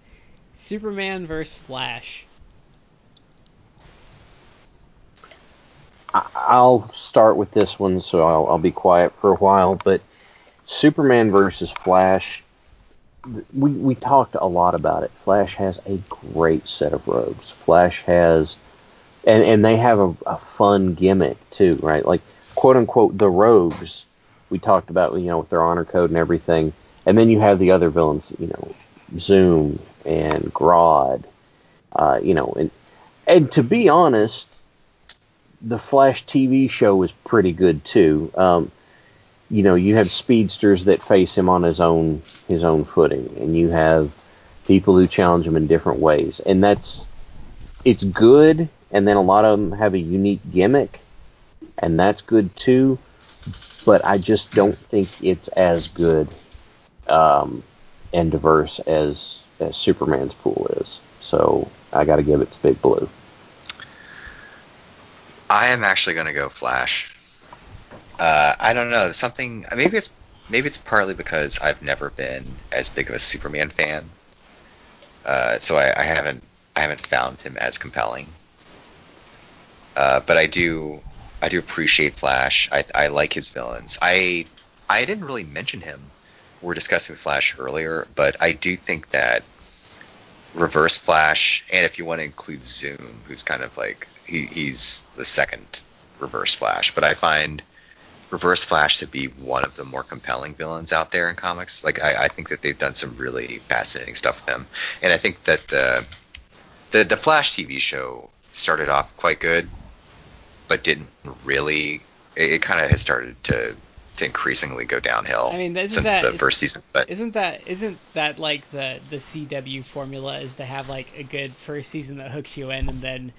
Superman versus Flash. I, I'll start with this one, so I'll, I'll be quiet for a while. But Superman versus Flash, we we talked a lot about it. Flash has a great set of rogues. Flash has, and and they have a, a fun gimmick too, right? Like quote unquote the rogues. We talked about you know with their honor code and everything, and then you have the other villains, you know, Zoom and Grodd, uh, you know, and and to be honest, the Flash TV show was pretty good too. Um, you know, you have speedsters that face him on his own his own footing, and you have people who challenge him in different ways, and that's it's good. And then a lot of them have a unique gimmick, and that's good too. But I just don't think it's as good um, and diverse as as Superman's pool is. So I got to give it to Big Blue. I am actually going to go Flash. Uh, I don't know something. Maybe it's maybe it's partly because I've never been as big of a Superman fan, uh, so I, I haven't I haven't found him as compelling. Uh, but I do I do appreciate Flash. I, I like his villains. I I didn't really mention him. We are discussing Flash earlier, but I do think that Reverse Flash, and if you want to include Zoom, who's kind of like he, he's the second Reverse Flash, but I find Reverse Flash to be one of the more compelling villains out there in comics. Like I, I think that they've done some really fascinating stuff with him, and I think that the the the Flash TV show started off quite good, but didn't really. It, it kind of has started to to increasingly go downhill I mean, since that- the first season. But Isn't that isn't that like the the CW formula is to have like a good first season that hooks you in and then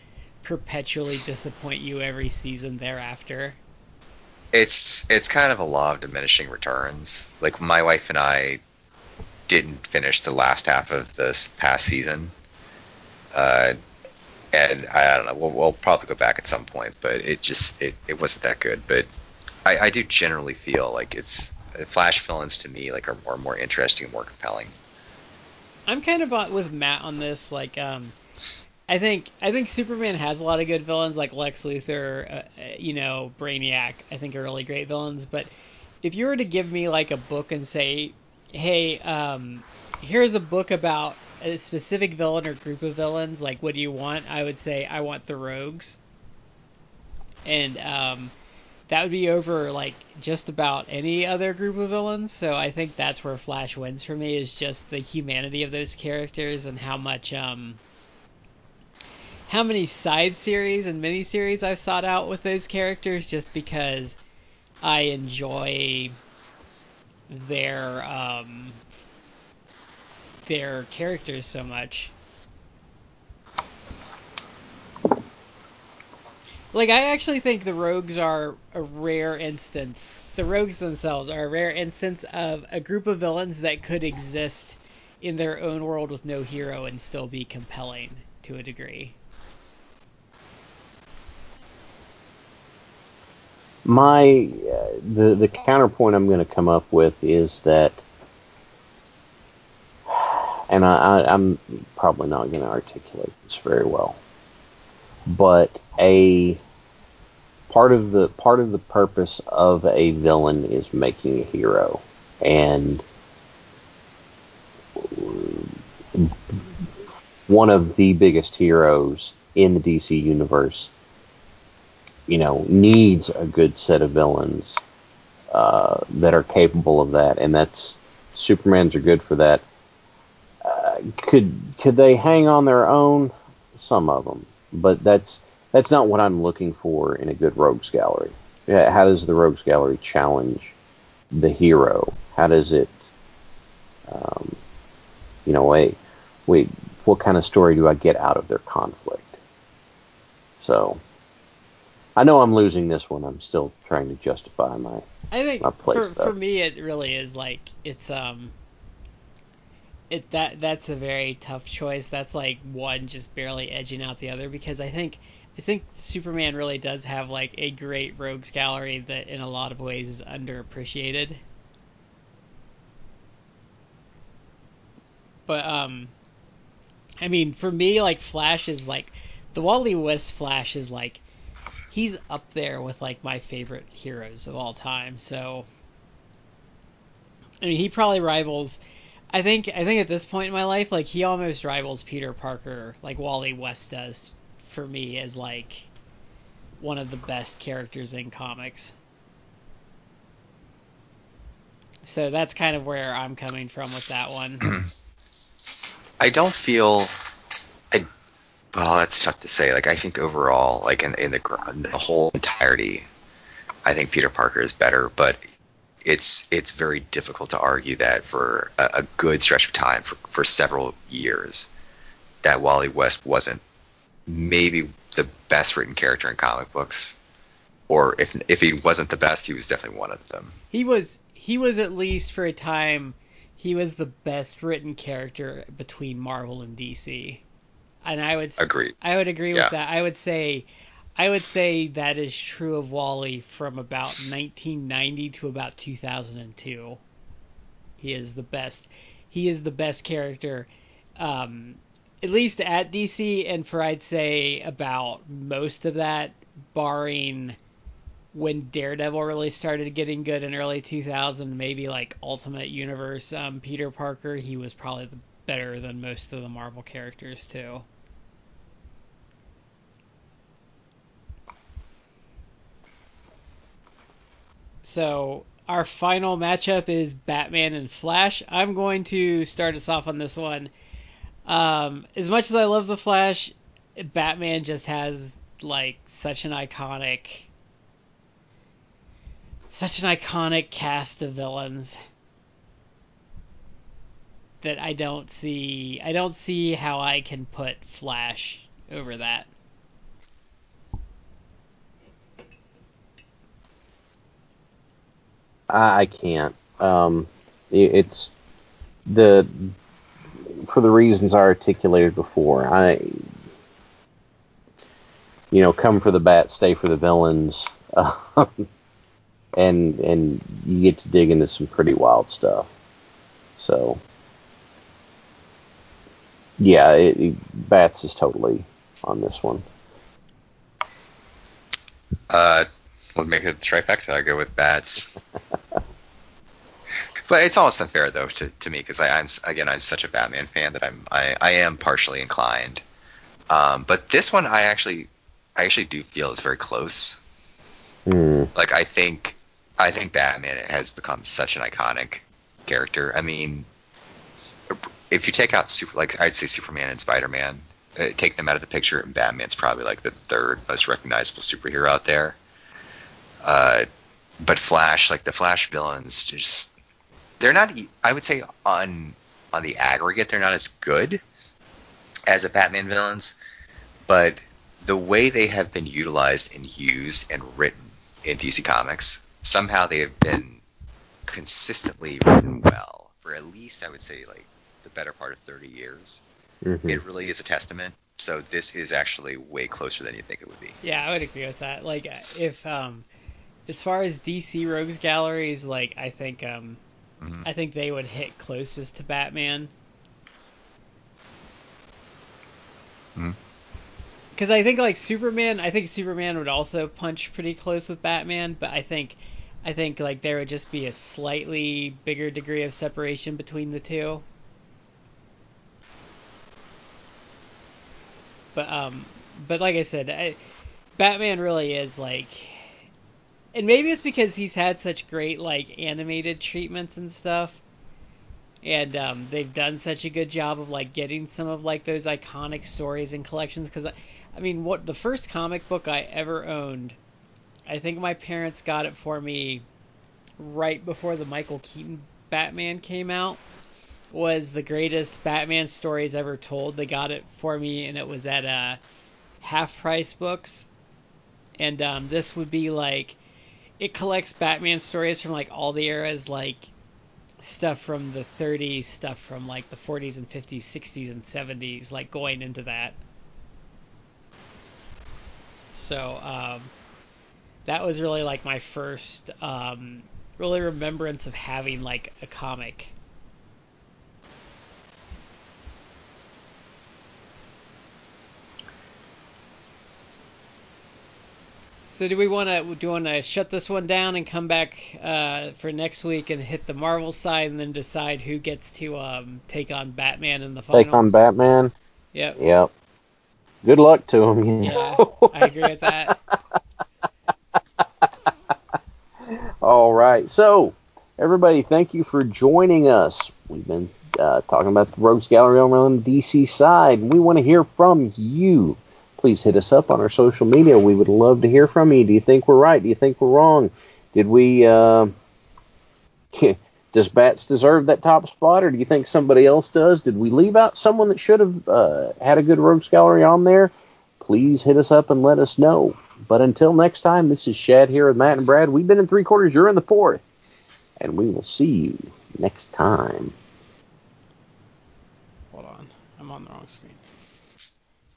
perpetually disappoint you every season thereafter? It's it's kind of a law of diminishing returns. Like my wife and I didn't finish the last half of this past season, uh, and I, I don't know. We'll, we'll probably go back at some point, but it just it, it wasn't that good. But I, I do generally feel like it's Flash villains to me like are more more interesting and more compelling. I'm kind of with Matt on this. Like, um, I think I think Superman has a lot of good villains, like Lex Luthor, uh, uh, you know, Brainiac. I think are really great villains. But if you were to give me like a book and say, "Hey, um, here's a book about a specific villain or group of villains," like, what do you want? I would say I want the Rogues, and um, that would be over like just about any other group of villains. So I think that's where Flash wins for me is just the humanity of those characters and how much um how many side series and mini series I've sought out with those characters just because I enjoy their um their characters so much. Like I actually think the rogues are a rare instance. The rogues themselves are a rare instance of a group of villains that could exist in their own world with no hero and still be compelling to a degree. My uh, the the counterpoint I'm going to come up with is that, and I, I, I'm probably not going to articulate this very well, but a part of the part of the purpose of a villain is making a hero, and one of the biggest heroes in the DC universe you know, needs a good set of villains uh, that are capable of that, and that's Supermans are good for that. Uh, could could they hang on their own? Some of them, but that's that's not what I'm looking for in a good rogues gallery. How does the rogues gallery challenge the hero? How does it, um, you know, wait, wait, what kind of story do I get out of their conflict? So, I know I'm losing this one. I'm still trying to justify my. I think My place, for, for me it really is like it's um it that that's a very tough choice. That's like one just barely edging out the other because I think I think Superman really does have like a great rogues gallery that in a lot of ways is underappreciated. But um I mean for me like Flash is like the Wally West Flash is like he's up there with like my favorite heroes of all time. So I mean, he probably rivals. I think I think at this point in my life, like he almost rivals Peter Parker, like Wally West does for me as like one of the best characters in comics. So that's kind of where I'm coming from with that one. I don't feel. Well, that's tough to say. Like I think overall, like in, in the in the whole entirety, I think Peter Parker is better, but it's it's very difficult to argue that for a, a good stretch of time, for for several years, that Wally West wasn't maybe the best written character in comic books, or if if he wasn't the best, he was definitely one of them. he was he was at least for a time he was the best written character between Marvel and DC. And I would Agreed. I would agree Yeah. with that. I would say I would say that is true of Wally from about 1990 to about 2002. He is the best. He is the best character, um, at least at DC, and for I'd say about most of that, barring when Daredevil really started getting good in early 2000, maybe like Ultimate Universe, um, Peter Parker, he was probably the, better than most of the Marvel characters too. So our final matchup is Batman and Flash. I'm going to start us off on this one. Um, as much as I love the Flash, Batman just has like such an iconic, such an iconic cast of villains that I don't see. I don't see how I can put Flash over that. I, I can't. Um, it, it's the for the reasons I articulated before. I, you know, come for the bat, stay for the villains, and and you get to dig into some pretty wild stuff. So, yeah, it, it, bats is totally on this one. Uh, we'll make it the trifecta. I go with bats. but it's almost unfair though to, to me because I'm again I'm such a Batman fan that I'm I, I am partially inclined. Um, but this one I actually I actually do feel is very close. Mm. Like I think I think Batman has become such an iconic character. I mean, if you take out super like I'd say Superman and Spider Man, uh, take them out of the picture, and Batman's probably like the third most recognizable superhero out there. Uh, but Flash, like the Flash villains, just they're not. I would say on on the aggregate, they're not as good as the Batman villains, but the way they have been utilized and used and written in DC Comics, somehow they have been consistently written well for at least I would say like the better part of 30 years. Mm-hmm. It really is a testament. So this is actually way closer than you think it would be. Yeah, I would agree with that. Like if um as far as DC Rogues galleries, like I think um Mhm. I think they would hit closest to Batman. Mhm. Because I think like Superman, I think Superman would also punch pretty close with Batman, but I think I think like there would just be a slightly bigger degree of separation between the two. But um, but like I said, I, Batman really is like, and maybe it's because he's had such great like animated treatments and stuff, and um, they've done such a good job of like getting some of like those iconic stories and collections. Because I I mean, what the first comic book I ever owned, I think my parents got it for me right before the Michael Keaton Batman came out was the greatest Batman stories ever told. They got it for me, and it was at uh, half price books. And um, this would be like it collects Batman stories from like all the eras, like stuff from the 30s, stuff from like the 40s and 50s, 60s and 70s, like going into that. So um, that was really like my first um, really remembrance of having like a comic. So do we want to do want to shut this one down and come back uh, for next week and hit the Marvel side and then decide who gets to um, take on Batman in the final? Take on Batman. Yep. Yep. Good luck to him. You Yeah, know? I agree with that. All right. So, everybody, thank you for joining us. We've been uh, talking about the Rogues Gallery over on the DC side. We want to hear from you. Please hit us up on our social media. We would love to hear from you. Do you think we're right? Do you think we're wrong? Did we? Uh, does Bats deserve that top spot, or do you think somebody else does? Did we leave out someone that should have uh, had a good Rogues Gallery on there? Please hit us up and let us know. But until next time, this is Chad here with Matt and Brad. We've been in three quarters, you're in the fourth. And we will see you next time. Hold on, I'm on the wrong screen.